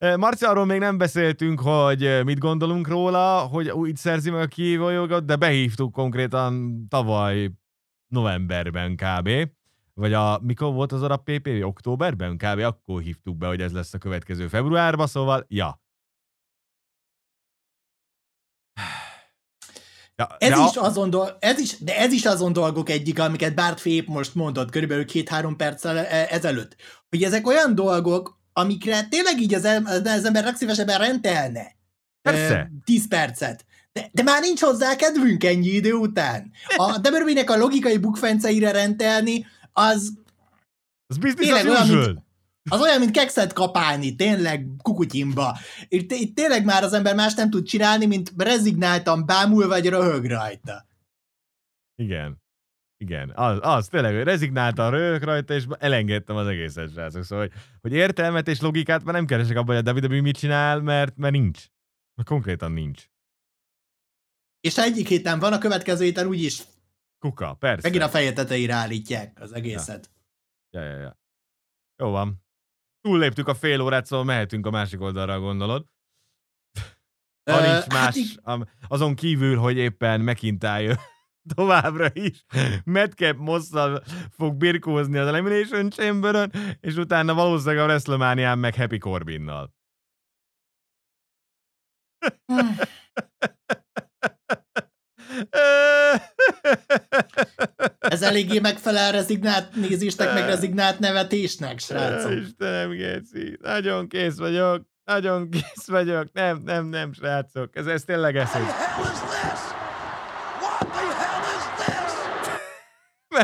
Marci, arról még nem beszéltünk, hogy mit gondolunk róla, hogy úgy szerzi meg a kihívójogot, de behívtuk konkrétan tavaly novemberben kb. Vagy a, mikor volt az arab PP? Októberben? Kb. akkor hívtuk be, hogy ez lesz a következő februárban, szóval, ja. Ja, ez, is a... azon dolg, ez is, de ez is azon dolgok egyik, amiket Bárt Fép most mondott körülbelül két-három perccel e, ezelőtt, hogy ezek olyan dolgok, amikre tényleg így az, az ember legszívesebben rendelne. Persze. 10 percet. De, de már nincs hozzá kedvünk ennyi idő után. A Deberbinek a logikai bukfenceire rendelni, az... Az business olyan, mint, az olyan, mint kekszet kapálni, tényleg kukutyimba. Itt, itt tényleg már az ember más nem tud csinálni, mint rezignáltan bámul vagy röhög rajta. Igen. Igen, az, az tényleg, hogy rezignáltam, röhög rajta, és elengedtem az egészet, srácok. Szóval, hogy, hogy értelmet és logikát már nem keresek abban, hogy a WWE mit csinál, mert, mert nincs. Mert konkrétan nincs. És egyik héten van, a következő héten úgyis Kuka, persze. Megint a feje tetejére állítják az egészet. Ja, ja, ja. ja. Jó van. Túlléptük a fél órát, szóval mehetünk a másik oldalra, gondolod? Ha nincs más, hát azon kívül, hogy éppen McIntyre továbbra is Madcap Mosszal fog birkózni az Elimination chamber és utána valószínűleg a WrestleMania-n meg Happy Corbinnal. Ez eléggé megfelel rezignált nézéstek, meg rezignált nevetésnek, srácok. Istenem, Geci, nagyon kész vagyok, nagyon kész vagyok, nem, nem, nem, srácok, ez, ez tényleg eszély.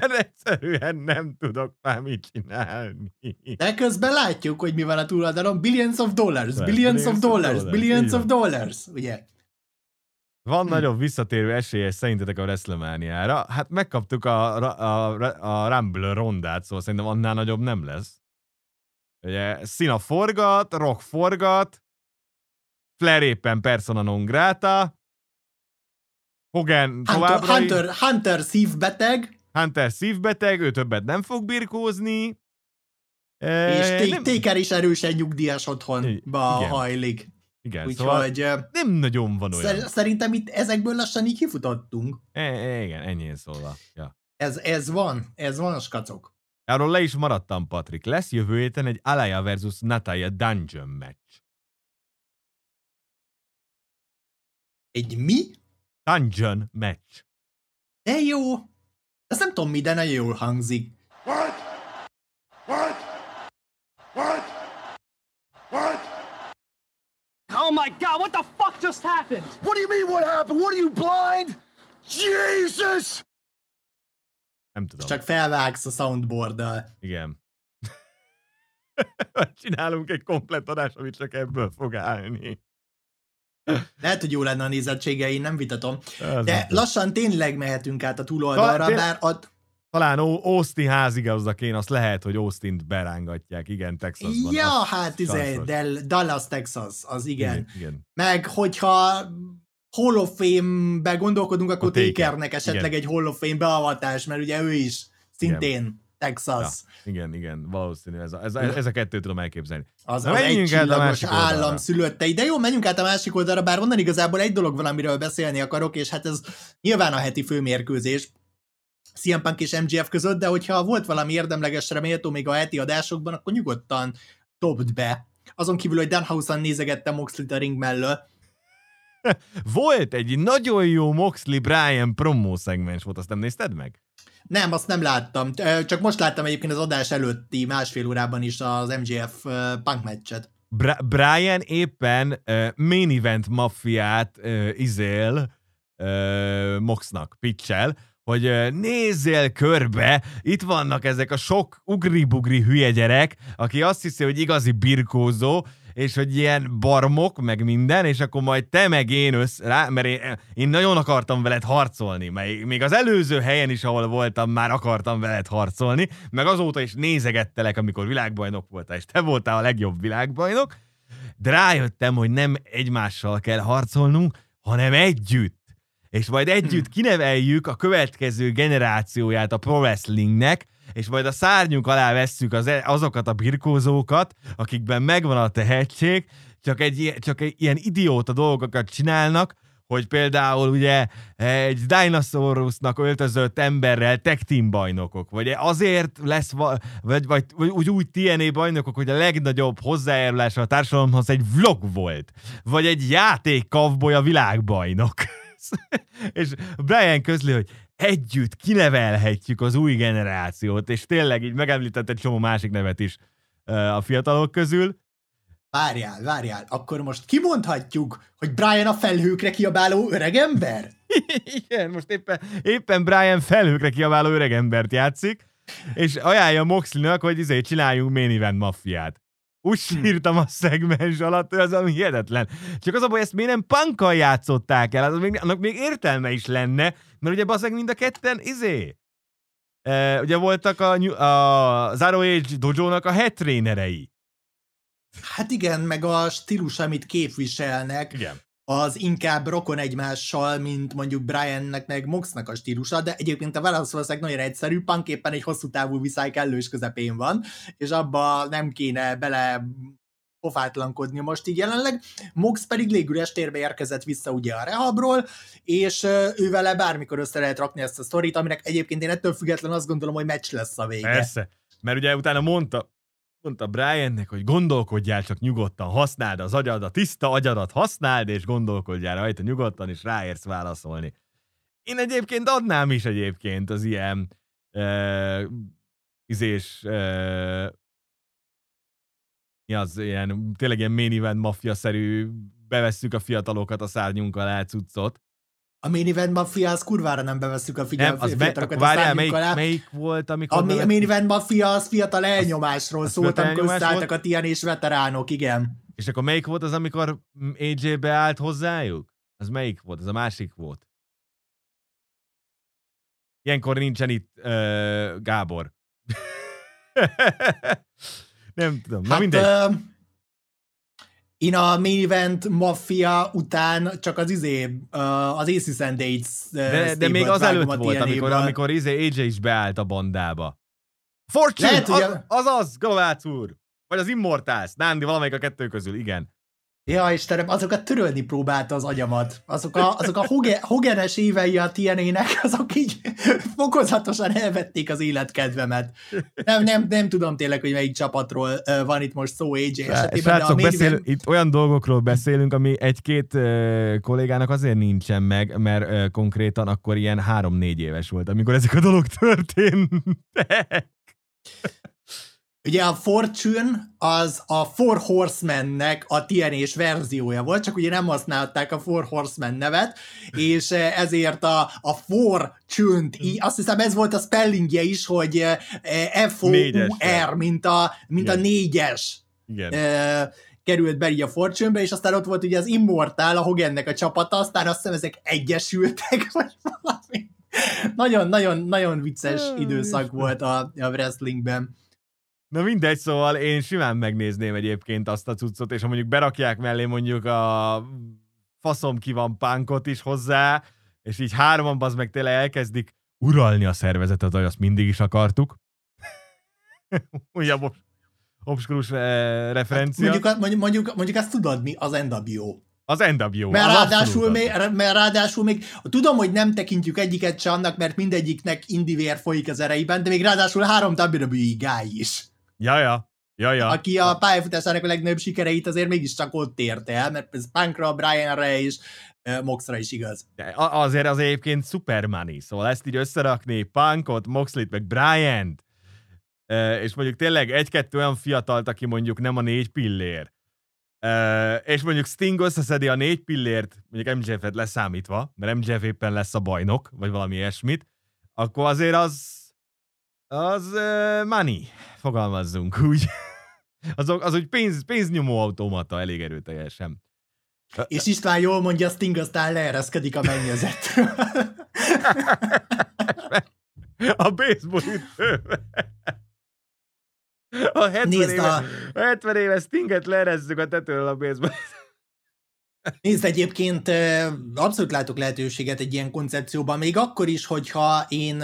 Mert egyszerűen nem tudok már mit csinálni. De közben látjuk, hogy mi van a túloldalon. Billions of dollars, billions, billions of dollars, dollars billions of dollars, ugye? Van hm. nagyobb visszatérő esélye szerintetek a wrestlemania Hát megkaptuk a, a, a, a Rumble rondát, szóval szerintem annál nagyobb nem lesz. Ugye Sina forgat, Rock forgat, Flair éppen persona non grata, Hogan Hunter, továbbra Hunter, Hunter szívbeteg, Hunter szívbeteg, ő többet nem fog birkózni. És nem, is erősen nyugdíjas otthonba Igen. hajlik. igen, szóval Úgyhogy ö, nem nagyon van olyan. szer- szerintem itt ezekből lassan így kifutottunk. E, e, igen, ennyi szólva. Ja. Ez, ez van, ez van, skacok. Arról le is maradtam, Patrik. Lesz jövő héten egy Alaya versus Natalia Dungeon match. Egy mi? Dungeon match. De jó. Ezt nem tudom mi, de nagyon jól hangzik. What? What? What? What? Oh my god, what the fuck just happened? What do you mean what happened? What are you blind? Jesus! Nem tudom. Csak felvágsz a soundboarddal. Igen. Csinálunk egy komplet adást, amit csak ebből fog állni. Lehet, hogy jó lenne a nézettsége, én nem vitatom. Az De nem lassan tényleg mehetünk át a túloldalra, de- bár ad... Talán Au- Austin házigazdaként azt lehet, hogy Austin-t berángatják. Igen, Texasban. Ja, Az hát izé, Dallas, Texas, az igen. igen. igen. Meg, hogyha Hall of Fame-be gondolkodunk, akkor A Taker. Takernek esetleg Igen. egy Hall of Fame beavatás, mert ugye ő is szintén Texas. Igen, igen, valószínű. Ez a, ez, ez a kettőt tudom elképzelni. Az, Na, az menjünk át a másik oldalra. állam szülöttei. De jó, menjünk át a másik oldalra, bár onnan igazából egy dolog van, amiről beszélni akarok, és hát ez nyilván a heti főmérkőzés. CM Punk és MGF között, de hogyha volt valami érdemlegesre méltó még a heti adásokban, akkor nyugodtan dobd be. Azon kívül, hogy Danhausen nézegette Moxley-t a ring mellől. Volt egy nagyon jó Moxley Brian promó szegmens volt, azt nem nézted meg? Nem, azt nem láttam. Csak most láttam egyébként az adás előtti másfél órában is az MGF Punk meccset. Bra- Brian éppen uh, main event maffiát uh, izél uh, Moxnak, pitchel, hogy uh, nézzél körbe, itt vannak ezek a sok ugri-bugri hülye gyerek, aki azt hiszi, hogy igazi birkózó, és hogy ilyen barmok, meg minden, és akkor majd te meg én össz, rá, mert én, én nagyon akartam veled harcolni, mert még az előző helyen is, ahol voltam, már akartam veled harcolni, meg azóta is nézegettelek, amikor világbajnok voltál, és te voltál a legjobb világbajnok, de rájöttem, hogy nem egymással kell harcolnunk, hanem együtt. És majd együtt kineveljük a következő generációját a pro wrestlingnek, és majd a szárnyunk alá vesszük az, azokat a birkózókat, akikben megvan a tehetség, csak egy, csak egy ilyen idióta dolgokat csinálnak, hogy például ugye egy dinosaurusnak öltözött emberrel tag team bajnokok, vagy azért lesz, va- vagy, vagy, vagy úgy, úgy TNA bajnokok, hogy a legnagyobb hozzájárulása a társadalomhoz egy vlog volt, vagy egy játék kavboly a világbajnok. és Brian közli, hogy együtt kinevelhetjük az új generációt, és tényleg így megemlített egy csomó másik nevet is a fiatalok közül. Várjál, várjál, akkor most kimondhatjuk, hogy Brian a felhőkre kiabáló öregember? Igen, most éppen, éppen Brian felhőkre kiabáló öregembert játszik, és ajánlja Moxley-nak, hogy izé csináljunk main event maffiát. Úgy sírtam a szegmens alatt, hogy az ami hihetetlen. Csak az a baj, ezt miért nem punkkal játszották el, az még, annak még értelme is lenne, mert ugye bazeg mind a ketten, izé, e, ugye voltak a, a Zero Age dojo a head trainerei. Hát igen, meg a stílus, amit képviselnek, Igen. Az inkább rokon egymással, mint mondjuk Briannek meg Moxnak a stílusa, de egyébként a válasz valószínűleg nagyon egyszerű, Punk éppen egy hosszú távú viszály kellős közepén van, és abba nem kéne bele pofátlankodni most így jelenleg. Mox pedig légüres térbe érkezett vissza ugye a rehabról, és ő vele bármikor össze lehet rakni ezt a sztorit, aminek egyébként én ettől független azt gondolom, hogy meccs lesz a vége. Persze. Mert ugye utána mondta, mondta Briannek, hogy gondolkodjál csak nyugodtan, használd az agyadat, tiszta agyadat használd, és gondolkodjál rajta nyugodtan, és ráérsz válaszolni. Én egyébként adnám is egyébként az ilyen uh, izés uh, mi az ilyen, tényleg ilyen main event maffia-szerű bevesszük a fiatalokat a szárnyunk alá cuccot. A main event mafia, az kurvára nem bevesszük a Nem, figyelmet. az me, akkor várjál, melyik, melyik volt, amikor... A mi- bevettük? main event mafia az fiatal elnyomásról az szólt, amikor összeálltak a Tian és veteránok, igen. És akkor melyik volt az, amikor AJ beállt hozzájuk? Az melyik volt? Az a másik volt. Ilyenkor nincsen itt uh, Gábor. Nem tudom. Na hát, mindegy. Ö, Én a main event maffia után csak az izé, az Aids uh, De, de még az előtt volt, amikor, amikor izé AJ is beállt a bandába. Fortune! Lehet, az, a- azaz, Galovác úr! Vagy az Immortals, Nándi, valamelyik a kettő közül, igen. Ja, Istenem, azokat törölni próbálta az agyamat. Azok a, azok a hoge, hogenes évei a TNA-nek, azok így fokozatosan elvették az életkedvemet. Nem, nem, nem tudom tényleg, hogy melyik csapatról van itt most szó AJ esetében, Srácok, main beszél, itt olyan dolgokról beszélünk, ami egy-két uh, kollégának azért nincsen meg, mert uh, konkrétan akkor ilyen három-négy éves volt, amikor ezek a dolgok történtek. Ugye a Fortune az a Four Horsemennek a TNA-s verziója volt, csak ugye nem használták a Four Horsemen nevet, és eh, ezért a, a Fortune-t, Hmm. azt hiszem ez volt a spellingje is, hogy eh, Négyes, F-O-U-R, mint a, mint a Igen. négyes Igen. eh, került be így a Fortune-be, és aztán ott volt ugye az Immortal, a Hogannek a csapata, aztán azt hiszem ezek egyesültek, vagy valami. Nagyon, nagyon, nagyon vicces időszak volt a, a wrestlingben. Na mindegy, szóval én simán megnézném egyébként azt a cuccot, és ha mondjuk berakják mellé mondjuk a faszom ki van pánkot is hozzá, és így hárman az meg tényleg elkezdik uralni a szervezetet, ahogy azt mindig is akartuk. Újabb obs- obskurus eh, referencia. Mondjuk, a- mondjuk, mondjuk, mondjuk azt tudod mi, az NWO. az NWO. Mert az ráadásul, még, mert ráadásul még, tudom, hogy nem tekintjük egyiket se annak, mert mindegyiknek indivér folyik az ereiben, de még ráadásul három WWE guy is, Ja, ja. Ja, ja. aki a pályafutásának a legnagyobb sikereit azért mégiscsak ott érte el, mert ez Punkra, Brianre és Moxra is igaz. De azért az egyébként super money, szóval ezt így összerakni, Punkot, Moxley-t, meg Bryant, és mondjuk tényleg egy-kettő olyan fiatalt, aki mondjuk nem a négy pillér, és mondjuk Sting összeszedi a négy pillért, mondjuk MJF-et leszámítva, mert MJF éppen lesz a bajnok, vagy valami ilyesmit, akkor azért az az uh, money, fogalmazzunk úgy. Az, az úgy pénz, pénznyomó automata elég erőteljesen. És István jól mondja, Sting aztán leereszkedik a mennyezetről. A baseball ütővel. A 70 Nézd, éve, a- a 70 éve Stinget leerezzük a tetőről a baseball. Nézd, egyébként abszolút látok lehetőséget egy ilyen koncepcióban, még akkor is, hogyha én,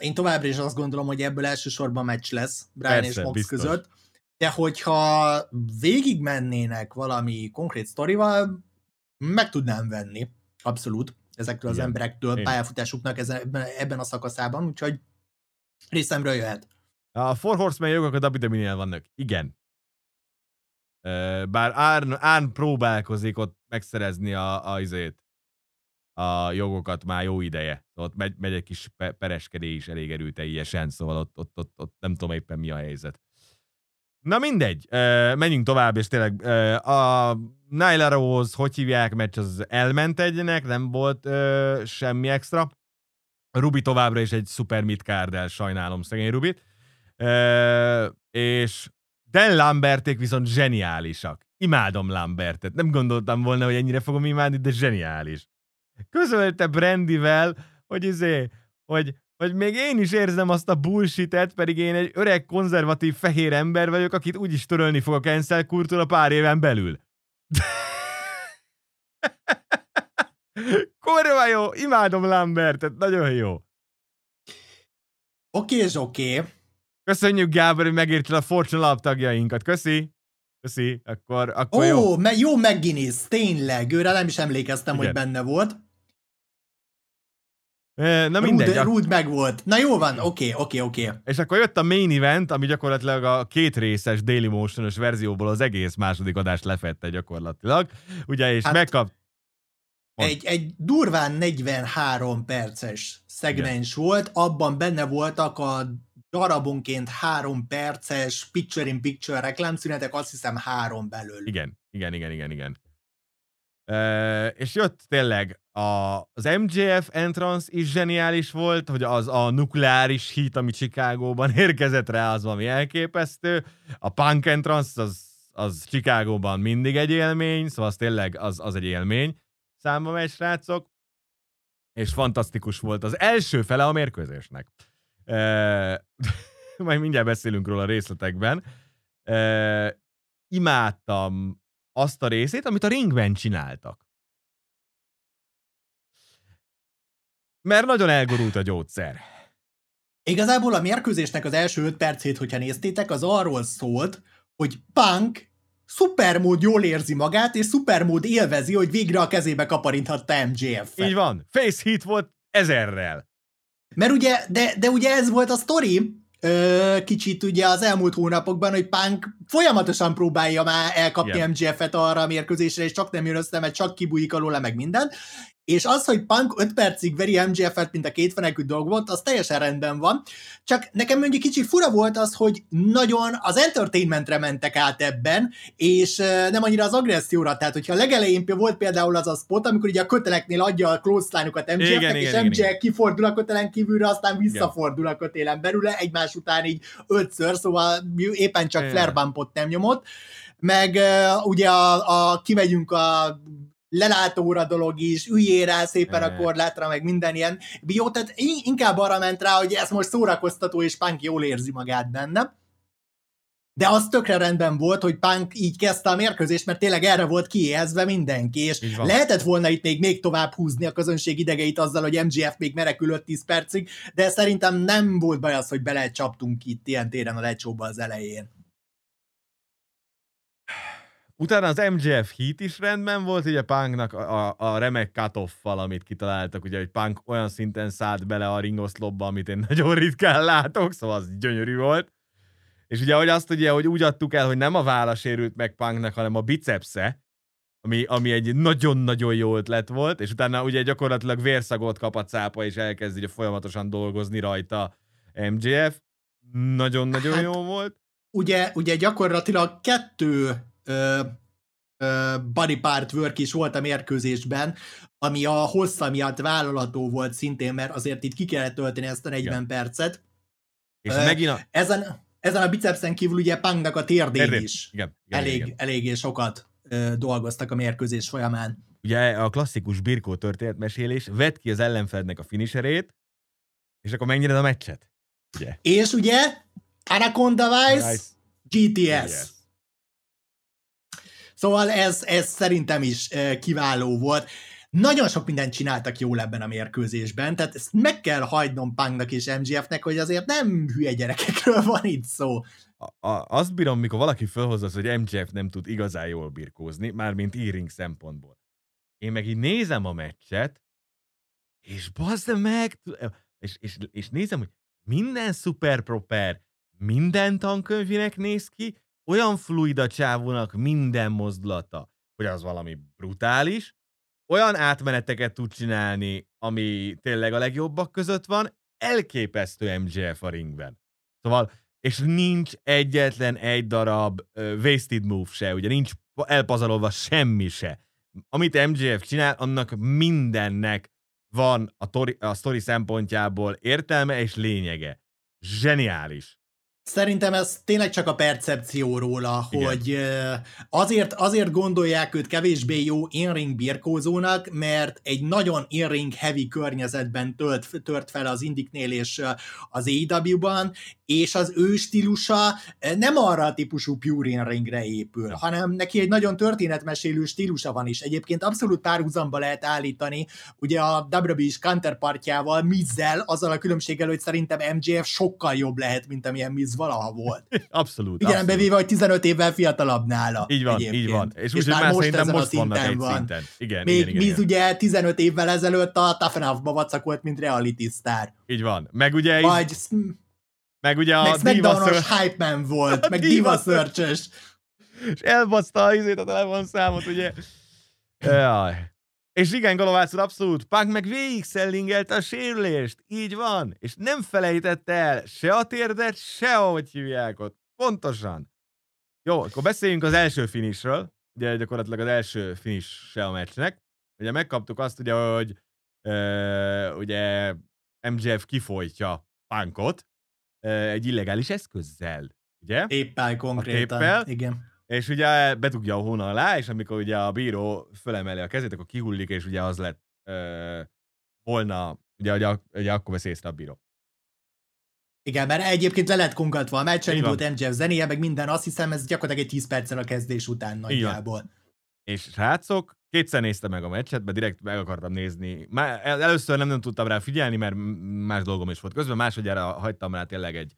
én továbbra is azt gondolom, hogy ebből elsősorban meccs lesz Brian Persze, és Mox biztos. között, de hogyha végig mennének valami konkrét sztorival, meg tudnám venni, abszolút, ezektől az Igen. emberektől Én. pályafutásuknak ezen, ebben, a szakaszában, úgyhogy részemről jöhet. A Four Horseman jogok a WWE-nél vannak. Igen. Bár Árn, Árn próbálkozik ott megszerezni a, a, izét, a jogokat már jó ideje. Szóval ott megy, megy egy kis pe- pereskedés elég erőteljesen, szóval ott, ott, ott, ott nem tudom éppen mi a helyzet. Na mindegy, menjünk tovább, és tényleg a Nyla Rose, hogy hívják, meccs az elment egynek, nem volt semmi extra. Rubi továbbra is egy szuper midcard sajnálom szegény Rubit. És Dan Lamberték viszont zseniálisak. Imádom Lambertet. Nem gondoltam volna, hogy ennyire fogom imádni, de zseniális. Közölte Brandivel, hogy izé, hogy, hogy még én is érzem azt a bullshitet, pedig én egy öreg, konzervatív, fehér ember vagyok, akit úgyis törölni fog a cancel a pár éven belül. Kurva jó, imádom Lambertet, nagyon jó. Oké és oké, Köszönjük Gábor, hogy megérted a Fortune Lab tagjainkat. Köszi. Köszi. Akkor, akkor jó. Ó, me- jó McGuinness, tényleg, őre nem is emlékeztem, Igen. hogy benne volt. Na mindegy. Rude, ak- meg volt. Na jó van, oké, oké, oké. És akkor jött a main event, ami gyakorlatilag a két részes Daily Motion-os verzióból az egész második adást lefette gyakorlatilag. Ugye, és hát, megkap... Mond. Egy, egy durván 43 perces szegmens volt, abban benne voltak a darabonként három perces picture-in-picture reklámszünetek, azt hiszem három belül. Igen, igen, igen, igen, igen. E, és jött tényleg a, az MJF entrance is zseniális volt, hogy az a nukleáris hit, ami Chicagóban érkezett rá, az valami elképesztő. A punk entrance az, az Chicagóban mindig egy élmény, szóval az tényleg az, az egy élmény számba megy, srácok. És fantasztikus volt az első fele a mérkőzésnek. E, majd mindjárt beszélünk róla a részletekben. E, imádtam azt a részét, amit a ringben csináltak. Mert nagyon elgurult a gyógyszer. Igazából a mérkőzésnek az első 5 percét, hogyha néztétek, az arról szólt, hogy Punk szupermód jól érzi magát, és szupermód élvezi, hogy végre a kezébe kaparinthatta MJF-et. Így van. Face hit volt ezerrel. Mert ugye, de, de ugye ez volt a sztori, kicsit ugye az elmúlt hónapokban, hogy Punk folyamatosan próbálja már elkapni Igen. MJF-et arra a mérkőzésre, és csak nem jön össze, mert csak kibújik alóla, meg minden. És az, hogy Punk 5 percig veri MJF-et, mint a két fenekű dolg volt, az teljesen rendben van. Csak nekem mondjuk kicsit fura volt az, hogy nagyon az entertainmentre mentek át ebben, és nem annyira az agresszióra. Tehát, hogyha a legelején volt például az a spot, amikor ugye a köteleknél adja a close-line-okat MJF-nek, Igen, és igen, MJF igen, kifordul a kötelen kívülre, aztán visszafordul a kötélen belőle, egymás után így ötször, szóval éppen csak Igen. flare nem nyomott. Meg uh, ugye a, a kimegyünk a lelátóra dolog is, üljél rá szépen a korlátra, meg minden ilyen bió, tehát in- inkább arra ment rá, hogy ez most szórakoztató, és Punk jól érzi magát benne. De az tökre rendben volt, hogy Punk így kezdte a mérkőzést, mert tényleg erre volt kiéhezve mindenki, és lehetett volna itt még, még tovább húzni a közönség idegeit azzal, hogy MGF még merekül 5-10 percig, de szerintem nem volt baj az, hogy bele csaptunk itt ilyen téren a lecsóba az elején. Utána az MJF hit is rendben volt, ugye Punknak a, a, a remek cut amit kitaláltak, ugye, hogy Punk olyan szinten szállt bele a ringoszlopba, amit én nagyon ritkán látok, szóval az gyönyörű volt. És ugye, hogy azt ugye, hogy úgy adtuk el, hogy nem a válla sérült meg Punknak, hanem a bicepsze, ami, ami egy nagyon-nagyon jó ötlet volt, és utána ugye gyakorlatilag vérszagot kap a cápa, és elkezd ugye folyamatosan dolgozni rajta MJF. Nagyon-nagyon Hát, jó volt. ugye, ugye gyakorlatilag kettő ö, ö, body part work is volt a mérkőzésben, ami a hossza miatt vállalható volt szintén, mert azért itt ki kellett tölteni ezt a 40 Igen. percet. És Ö, megint a... Ezen, ezen a bicepsen kívül ugye Punknak a térdén Térdén. is Igen, igen, elég, igen. eléggé sokat ö, dolgoztak a mérkőzés folyamán. ugye a klasszikus birkó történetmesélés, vedd ki az ellenfelednek a finisherét, és akkor megnyered a meccset. Ugye? És ugye Anaconda Vice, Nice. GTS. Yes. Szóval ez, ez szerintem is kiváló volt. Nagyon sok mindent csináltak jól ebben a mérkőzésben, tehát ezt meg kell hagynom Punknak és MGF-nek, hogy azért nem hülye gyerekekről van itt szó. A, a, azt bírom, mikor valaki felhozza, hogy MJF nem tud igazán jól birkózni, mármint e-ring szempontból. Én meg így nézem a meccset, és bazd meg, és, és, és nézem, hogy minden szuper proper, minden tankönyvinek néz ki, olyan fluid a csávónak minden mozdulata, hogy az valami brutális, olyan átmeneteket tud csinálni, ami tényleg a legjobbak között van, elképesztő MJF a ringben. Szóval, és nincs egyetlen egy darab uh, wasted move se, ugye nincs pa- elpazarolva semmi se. Amit MJF csinál, annak mindennek van a, tori, a sztori szempontjából értelme és lényege. Zseniális. Szerintem ez tényleg csak a percepció róla, Igen. hogy azért, azért gondolják őt kevésbé jó in-ring birkózónak, mert egy nagyon in-ring heavy környezetben tölt, tört fel az Indiknél és az AEW-ban, és az ő stílusa nem arra a típusú pure in-ringre épül, hanem neki egy nagyon történetmesélő stílusa van is. Egyébként abszolút párhuzamba lehet állítani, ugye a WWE-s counterpartjával, Mizzel, azzal a különbséggel, hogy szerintem MJF sokkal jobb lehet, mint amilyen Miz valaha volt. Abszolút. Figyelembe véve, hogy 15 évvel fiatalabb nála. Így van, egyébként. így van. És úgy, hogy már most szerintem most vannak egy van. szinten. Igen, Még igen, igen, Miz igen. ugye 15 évvel ezelőtt a Tough vacakolt, mint reality sztár. Így van. Meg ugye, Vagy meg ugye a meg Diva hype man volt, A meg Diva Diva Search. search és elbaszta a, izét, a telefonszámot, ugye. Jaj. És igen, Galovász úr, abszolút. Punk meg végig szellingelte a sérülést. Így van. És nem felejtette el se a térdet, se ahogy hívják ott. Pontosan. Jó, akkor beszéljünk az első finishről. Ugye gyakorlatilag az első finish a meccsnek. Ugye megkaptuk azt, ugye, hogy ö, ugye MJF kifolytja Punkot ö, egy illegális eszközzel. Ugye? Téppel konkrétan. Igen. És ugye bedugja a hóna alá, és amikor ugye a bíró fölemeli a kezét, akkor kihullik, és ugye az lett ö, volna, ugye, ugye, ugye akkor vesz észre a bíró. Igen, mert egyébként le lett kongatva a meccs, indult MJF zenéje, meg minden, azt hiszem ez gyakorlatilag egy 10 perccel a kezdés után nagyjából. És srácok, kétszer néztem meg a meccset, mert direkt meg akartam nézni. Már el- először nem, nem tudtam rá figyelni, mert más dolgom is volt közben, másodjára hagytam rá tényleg egy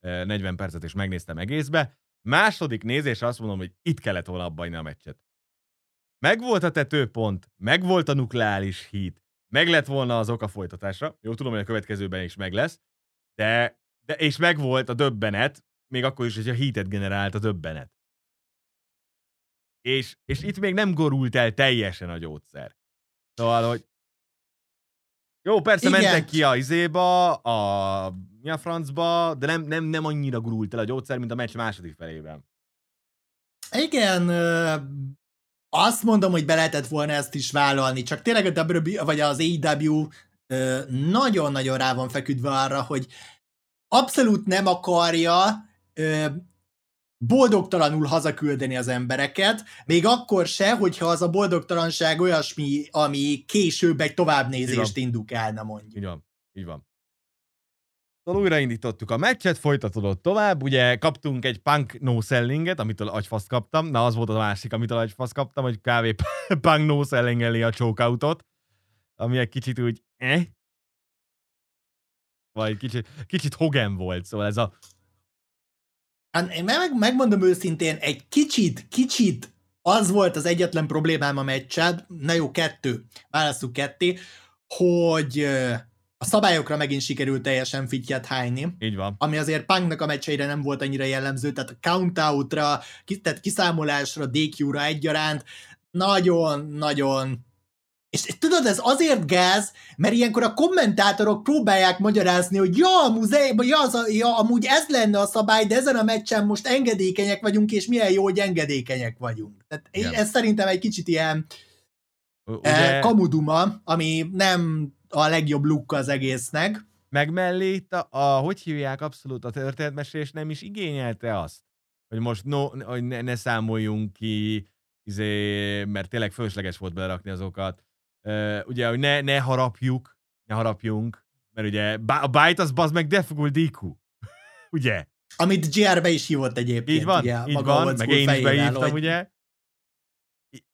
eh, 40 percet, és megnéztem egészbe. Második nézés azt mondom, hogy itt kellett volna abba hagyni a meccset. Megvolt a tetőpont, megvolt a nukleáris híd, meg lett volna az oka folytatásra. Jó, tudom, hogy a következőben is meg lesz, de, de és megvolt a döbbenet, még akkor is, hogyha hitet generált a döbbenet. És, és itt még nem gorult el teljesen a gyógyszer. Szóval, hogy jó, persze Igen. mentek ki a izéba, a, mi a francba, de nem, nem, nem annyira gurult el a gyógyszer, mint a meccs második felében. Igen, azt mondom, hogy be lehetett volna ezt is vállalni, csak tényleg a WB, vagy az AEW nagyon-nagyon rá van feküdve arra, hogy abszolút nem akarja boldogtalanul hazaküldeni az embereket, még akkor se, hogyha az a boldogtalanság olyasmi, ami később egy továbbnézést indukálna mondjuk. Így van, így van. Szóval újraindítottuk a meccset, folytatódott tovább, ugye kaptunk egy punk no sellinget, amitől agyfaszt kaptam, na az volt a másik, amitől agyfaszt kaptam, hogy kávé punk no selling a chokeoutot, ami egy kicsit úgy, eh? Vagy kicsit, kicsit Hogan volt, szóval ez a én meg, megmondom őszintén, egy kicsit, kicsit az volt az egyetlen problémám a meccsed, na jó, kettő, választjuk ketté, hogy a szabályokra megint sikerült teljesen fittyet hányni, így van. ami azért Punknak a meccseire nem volt annyira jellemző, tehát a countoutra, tehát kiszámolásra, DQ-ra egyaránt, nagyon-nagyon és tudod, ez azért gáz, mert ilyenkor a kommentátorok próbálják magyarázni, hogy ja, a muzej, ja, az a, ja, amúgy ez lenne a szabály, de ezen a meccsen most engedékenyek vagyunk, és milyen jó, hogy engedékenyek vagyunk. Tehát Igen. ez szerintem egy kicsit ilyen U- Ugye... Ugye, kamuduma, ami nem a legjobb look az egésznek. meg mellé itt a, a, hogy hívják abszolút a történetmesélés nem is igényelte azt, hogy most no, hogy ne, ne számoljunk ki, izé, mert tényleg fölösleges volt belerakni azokat. Uh, ugye, hogy ne, ne harapjuk, ne harapjunk, mert ugye a bite az bazd meg defugul DQ. ugye? Amit GR-be is hívott egyébként. Így van, ugye, így maga van, meg én is beírtam, hogy- ugye?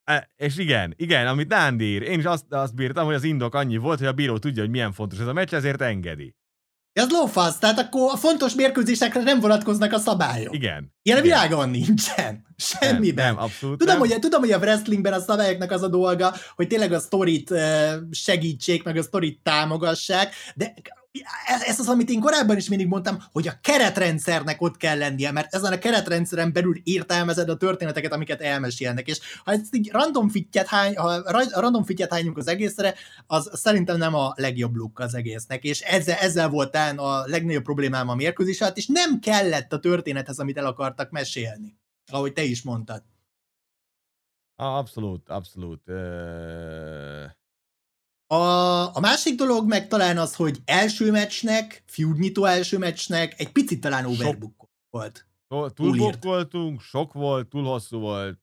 E- És igen, igen, amit Nándi ír, én is azt, azt bírtam, hogy az indok annyi volt, hogy a bíró tudja, hogy milyen fontos ez a meccs, ezért engedi. Ez lófasz, tehát akkor a fontos mérkőzésekre nem vonatkoznak a szabályok. Igen. Ilyen igen. világon nincsen. Semmiben. Nem, nem abszolút Tudom, nem. hogy, tudom, hogy a wrestlingben a szabályoknak az a dolga, hogy tényleg a sztorit ö, segítsék, meg a sztorit támogassák, de ez, ez az, amit én korábban is mindig mondtam, hogy a keretrendszernek ott kell lennie, mert ezen a keretrendszeren belül értelmezed a történeteket, amiket elmesélnek, és ha ezt így random fittyet, hány, ha ra- random fittyet hányunk az egészre, az szerintem nem a legjobb look az egésznek, és ezzel, ezzel volt a legnagyobb problémám a mérkőzés alatt, és nem kellett a történethez, amit el akartak mesélni, ahogy te is mondtad. Abszolút, abszolút. Ö... A, a másik dolog meg talán az, hogy első meccsnek, feudnyitó első meccsnek egy picit talán overbook volt. Túl Túlírt. voltunk, sok volt, túl hosszú volt,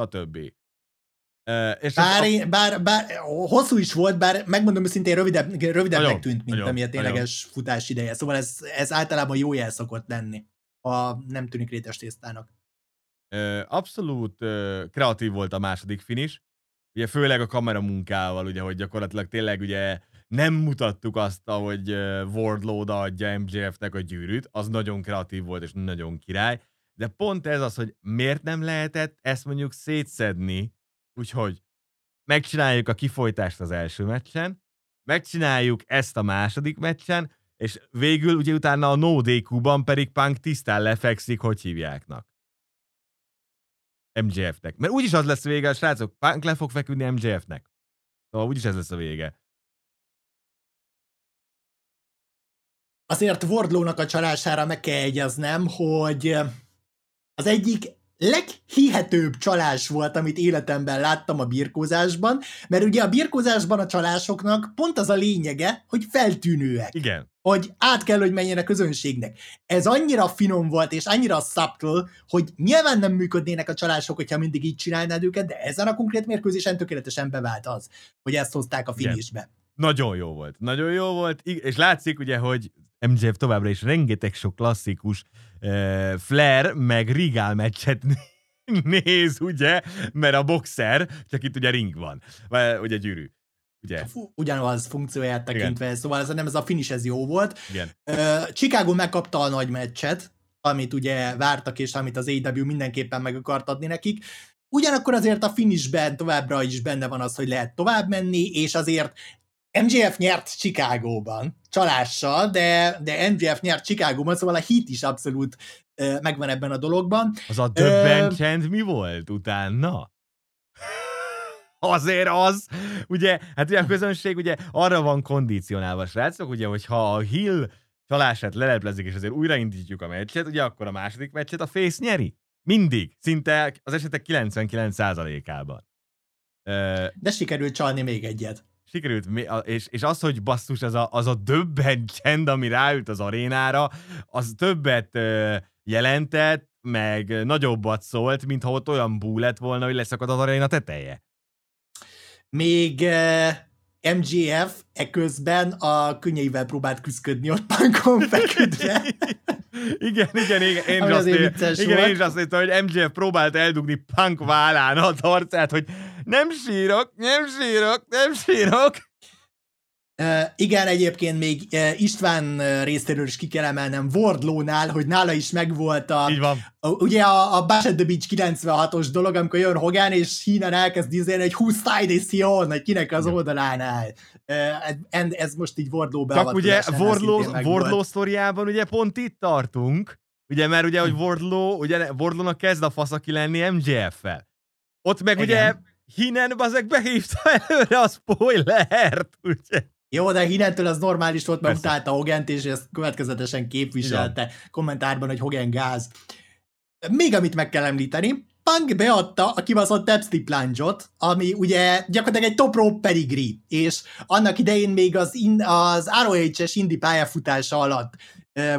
stb. Ö, és Bár, én, bár, bár hosszú is volt, bár megmondom őszintén rövidebb, rövidebbnek Nagyon, tűnt, mint nagyon, ami a tényleges futás ideje. Szóval ez, ez általában jó jel szokott lenni, ha nem tűnik rétes tésztának. ö, abszolút ö, kreatív volt a második finish. Ugye főleg a kameramunkával, ugye, hogy gyakorlatilag tényleg ugye nem mutattuk azt, ahogy ö, Wardlow adja MJF-nek a gyűrűt, az nagyon kreatív volt és nagyon király, de pont ez az, hogy miért nem lehetett ezt mondjuk szétszedni, úgyhogy megcsináljuk a kifolytást az első meccsen, megcsináljuk ezt a második meccsen, és végül ugye utána a no DQ-ban pedig Punk tisztán lefekszik, hogy hívjáknak. MJF-nek. Mert úgyis az lesz vége, a srácok, Punk le fog feküdni MJF-nek. Szóval úgyis ez lesz a vége. Azért Wardlow-nak a csalására meg kell egyeznem, hogy az egyik leghihetőbb csalás volt, amit életemben láttam a birkózásban, mert ugye a birkózásban a csalásoknak pont az a lényege, hogy feltűnőek. Igen. hogy át kell, hogy menjen a közönségnek. Ez annyira finom volt, és annyira subtle, hogy nyilván nem működnének a csalások, hogyha mindig így csinálnád őket, de ezen a konkrét mérkőzésen tökéletesen bevált az, hogy ezt hozták a Igen. finishbe. Nagyon jó volt. Nagyon jó volt, és látszik ugye, hogy MJF továbbra is rengeteg sok klasszikus uh, Flair meg Rigál meccset néz, ugye, mert a boxer, csak itt ugye ring van, vagy ugye gyűrű. Ugye? Ugyanaz funkcióját tekintve, Igen. szóval ez, nem ez a finish ez jó volt. Igen. Ö, Chicago megkapta a nagy meccset, amit ugye vártak, és amit az AEW mindenképpen meg akart adni nekik. Ugyanakkor azért a finishben továbbra is benne van az, hogy lehet tovább menni, és azért MJF nyert Chicagóban, csalással, de, de MJF nyert Chicagóban, szóval a hit is abszolút ö, megvan ebben a dologban. Az a döbben csend mi volt utána? Azért az, ugye, hát ugye a közönség ugye arra van kondicionálva, srácok, ugye, hogyha a Hill csalását leleplezik, és azért újraindítjuk a meccset, ugye akkor a második meccset a Face nyeri. Mindig. Szinte az esetek 99%-ában. Ö, De sikerült csalni még egyet. Sikerült, a- és, és az, hogy basszus, az a, az a döbben csend, ami ráült az arénára, az többet ö, jelentett, meg nagyobbat szólt, mintha ott olyan bú lett volna, hogy leszakad az aréna teteje. Még eh, MGF eközben a könnyeivel próbált küzdködni ott pankon feküdve. igen, igen, igen. Én Ami azt igen, én is azt hittem, hogy MJF próbált eldugni Punk vállán az arcát, hogy nem sírok, nem sírok, nem sírok. Uh, igen, egyébként még uh, István uh, részéről is ki kell emelnem Wardlow-nál, hogy nála is megvolt a, Így van. a ugye a, a Bash at the Beach 96-os dolog, amikor jön Hogan, és Hínen elkezd izélni, hogy whose side is he on, hogy kinek az oldalán áll. Uh, ez, ez most így Wardlow Csak ugye megvolt. Wardlow sztoriában ugye pont itt tartunk, ugye, mert ugye, hogy Wardlow, ugye Wardlownak kezd a faszaki lenni MJF-fel. Ott meg ugye Igen. Hinen bazeg behívta előre a spoilert, ugye? Jó, de innentől az normális volt, mert Persze. utálta Hogent, és ezt következetesen képviselte kommentárban, hogy Hogan gáz. Még amit meg kell említeni, Punk beadta a kibaszott Tapstick plunge ami ugye gyakorlatilag egy top rope pedigree, és annak idején még az, in, az ROH-es indi pályafutása alatt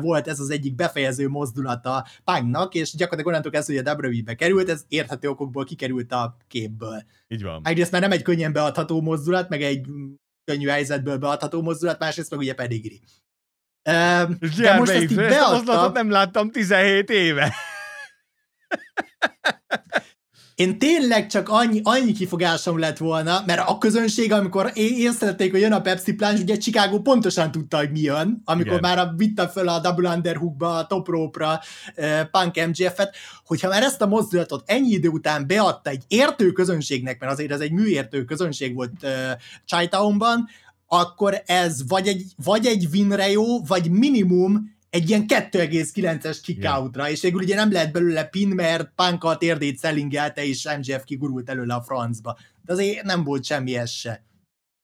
volt ez az egyik befejező mozdulata Punknak, és gyakorlatilag onnantól kezdve, hogy a WWE-be került, ez érthető okokból kikerült a képből. Így van. Egyrészt már nem egy könnyen beadható mozdulat, meg egy könnyű helyzetből beadható mozdulat, másrészt meg ugye pedigree. Ehm, És De most ezt így beadta, nem láttam 17 éve. én tényleg csak annyi, annyi kifogásom lett volna, mert a közönség, amikor észlelték, hogy jön a Pepsi Plunge, ugye Chicago pontosan tudta, hogy mi jön, amikor Igen. már a, vitte föl a Double Underhookba, a Top Rope-ra eh, Punk MJF-et, hogyha már ezt a mozdulatot ennyi idő után beadta egy értő közönségnek, mert azért ez egy műértő közönség volt uh, Chinatownban, akkor ez vagy egy, vagy egy winre jó, vagy minimum egy ilyen 2,9-es kickoutra, és végül ugye nem lehet belőle pin, mert Punk a térdét szellingelte, és MJF kigurult előle a francba. De azért nem volt semmi ez se.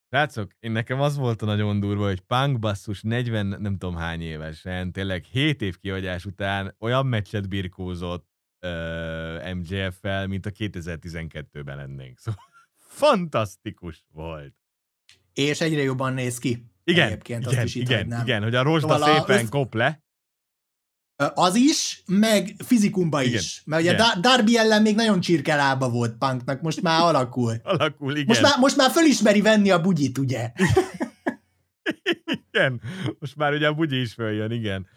Látszok, én nekem az volt a nagyon durva, hogy Punk basszus 40 nem tudom hány évesen, tényleg 7 év kihagyás után olyan meccset birkózott uh, MJF-fel, mint a 2012-ben lennénk. Szóval fantasztikus volt. És egyre jobban néz ki. Igen, Egyébként, azt igen, is igen, hagynám. igen, hogy a rozsda Szóval szépen össz- kop le. Az is, meg fizikumba Igen, is. Mert ugye igen. Dar- Darby ellen még nagyon csirkelába volt Punknak, most már alakul. Alakul, igen. Most már, most már fölismeri venni a bugyit, ugye? igen. Most már ugye a bugyi is följön, igen.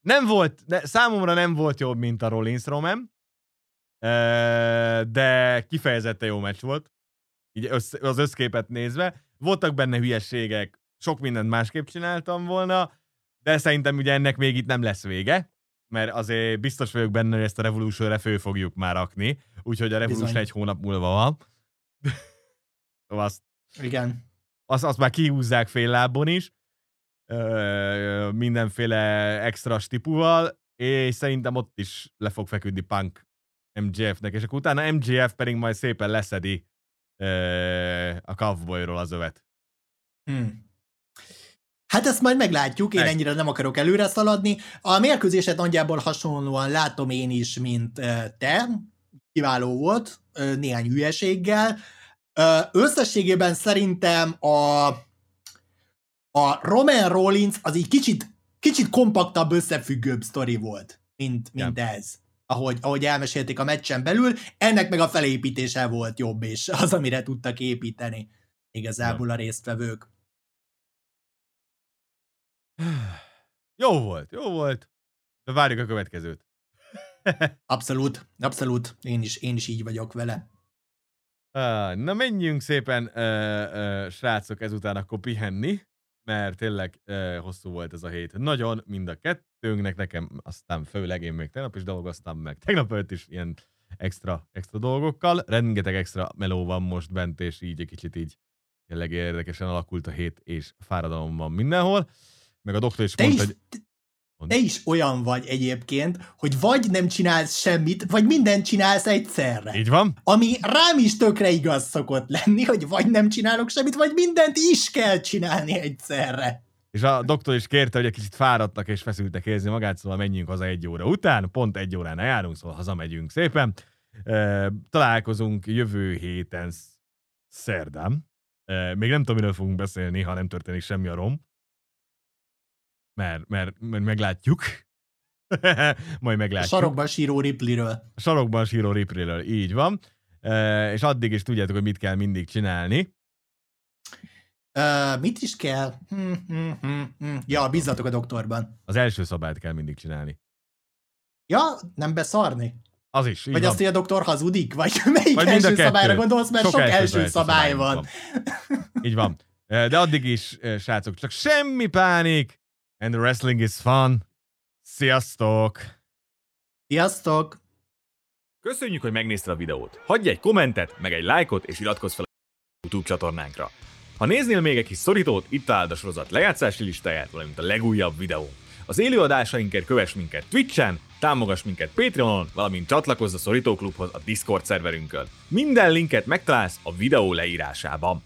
Nem volt, ne, számomra nem volt jobb, mint a Rollins Roman, de kifejezetten jó meccs volt, így össze, az összképet nézve. Voltak benne hülyességek, sok mindent másképp csináltam volna, de szerintem ugye ennek még itt nem lesz vége, mert azért biztos vagyok benne, hogy ezt a Revolution-re fő fogjuk már rakni, úgyhogy a Revolution Bizony. egy hónap múlva van. Szóval azt Igen. azt, azt már kihúzzák fél lábon is, ö, mindenféle extra stipuval, és szerintem ott is le fog feküdni Punk MJF-nek, és akkor utána MJF pedig majd szépen leszedi a cowboyról az övet. Hm. Hát ezt majd meglátjuk, én Meg. ennyire nem akarok előre szaladni. A mérkőzéset nagyjából hasonlóan látom én is, mint te. Kiváló volt, néhány hülyeséggel. Összességében szerintem a, a Roman Rollins az így kicsit, kicsit kompaktabb, összefüggőbb sztori volt, mint, mint ez. Ahogy, ahogy elmesélték a meccsen belül, ennek meg a felépítése volt jobb, és az, amire tudtak építeni igazából a résztvevők. Jó volt, jó volt, de várjuk a következőt. Abszolút, abszolút. Én is, én is így vagyok vele. Na menjünk szépen, uh, uh, srácok, ezután akkor pihenni, mert tényleg uh, hosszú volt ez a hét. Nagyon mind a kettőnknek, nekem aztán főleg én még tegnap is dolgoztam meg. Tegnap előtt is ilyen extra, extra dolgokkal. Rengeteg extra meló van most bent, és így egy kicsit így tényleg érdekesen alakult a hét, és fáradalom van mindenhol. Meg a doktor is Te mondta, is, hogy... te is olyan vagy egyébként, hogy vagy nem csinálsz semmit, vagy mindent csinálsz egyszerre. Így van? Ami rám is tökre igaz szokott lenni, hogy vagy nem csinálok semmit, vagy mindent is kell csinálni egyszerre. És a doktor is kérte, hogy egy kicsit fáradtak és feszültek érzi magát, szóval menjünk haza egy óra után, pont egy órán járunk, szóval hazamegyünk szépen. Találkozunk jövő héten sz- szerdán. Még nem tudom, miről fogunk beszélni, ha nem történik semmi a rom. Mert, mert, mert meglátjuk. Majd A meglátjuk. sarokban síró Ripleyről. A sarokban síró Ripley-ről, így van. És addig is tudjátok, hogy mit kell mindig csinálni. Uh, mit is kell? Hm, hm, hm. Ja, bízzatok a doktorban. Az első szabályt kell mindig csinálni. Ja, nem beszarni? Az is, így Vagy van. azt, hogy a doktor hazudik? Vagy melyik Vagy első kettő. szabályra gondolsz, mert sok, első szabály szabály van. Így van. De addig is, srácok, csak semmi pánik, and the wrestling is fun. Sziasztok! Sziasztok! Köszönjük, hogy megnézted a videót. Hagyj egy kommentet, meg egy lájkot, és iratkozz fel a YouTube csatornánkra. Ha néznél még egy kis szorítót, itt találd a sorozat lejátszási listáját, valamint a legújabb videó. Az élőadásainkért kövess minket Twitch-en, támogass minket Patreonon, valamint csatlakozz a Szorító Klubhoz a Discord szerverünkön. Minden linket megtalálsz a videó leírásában.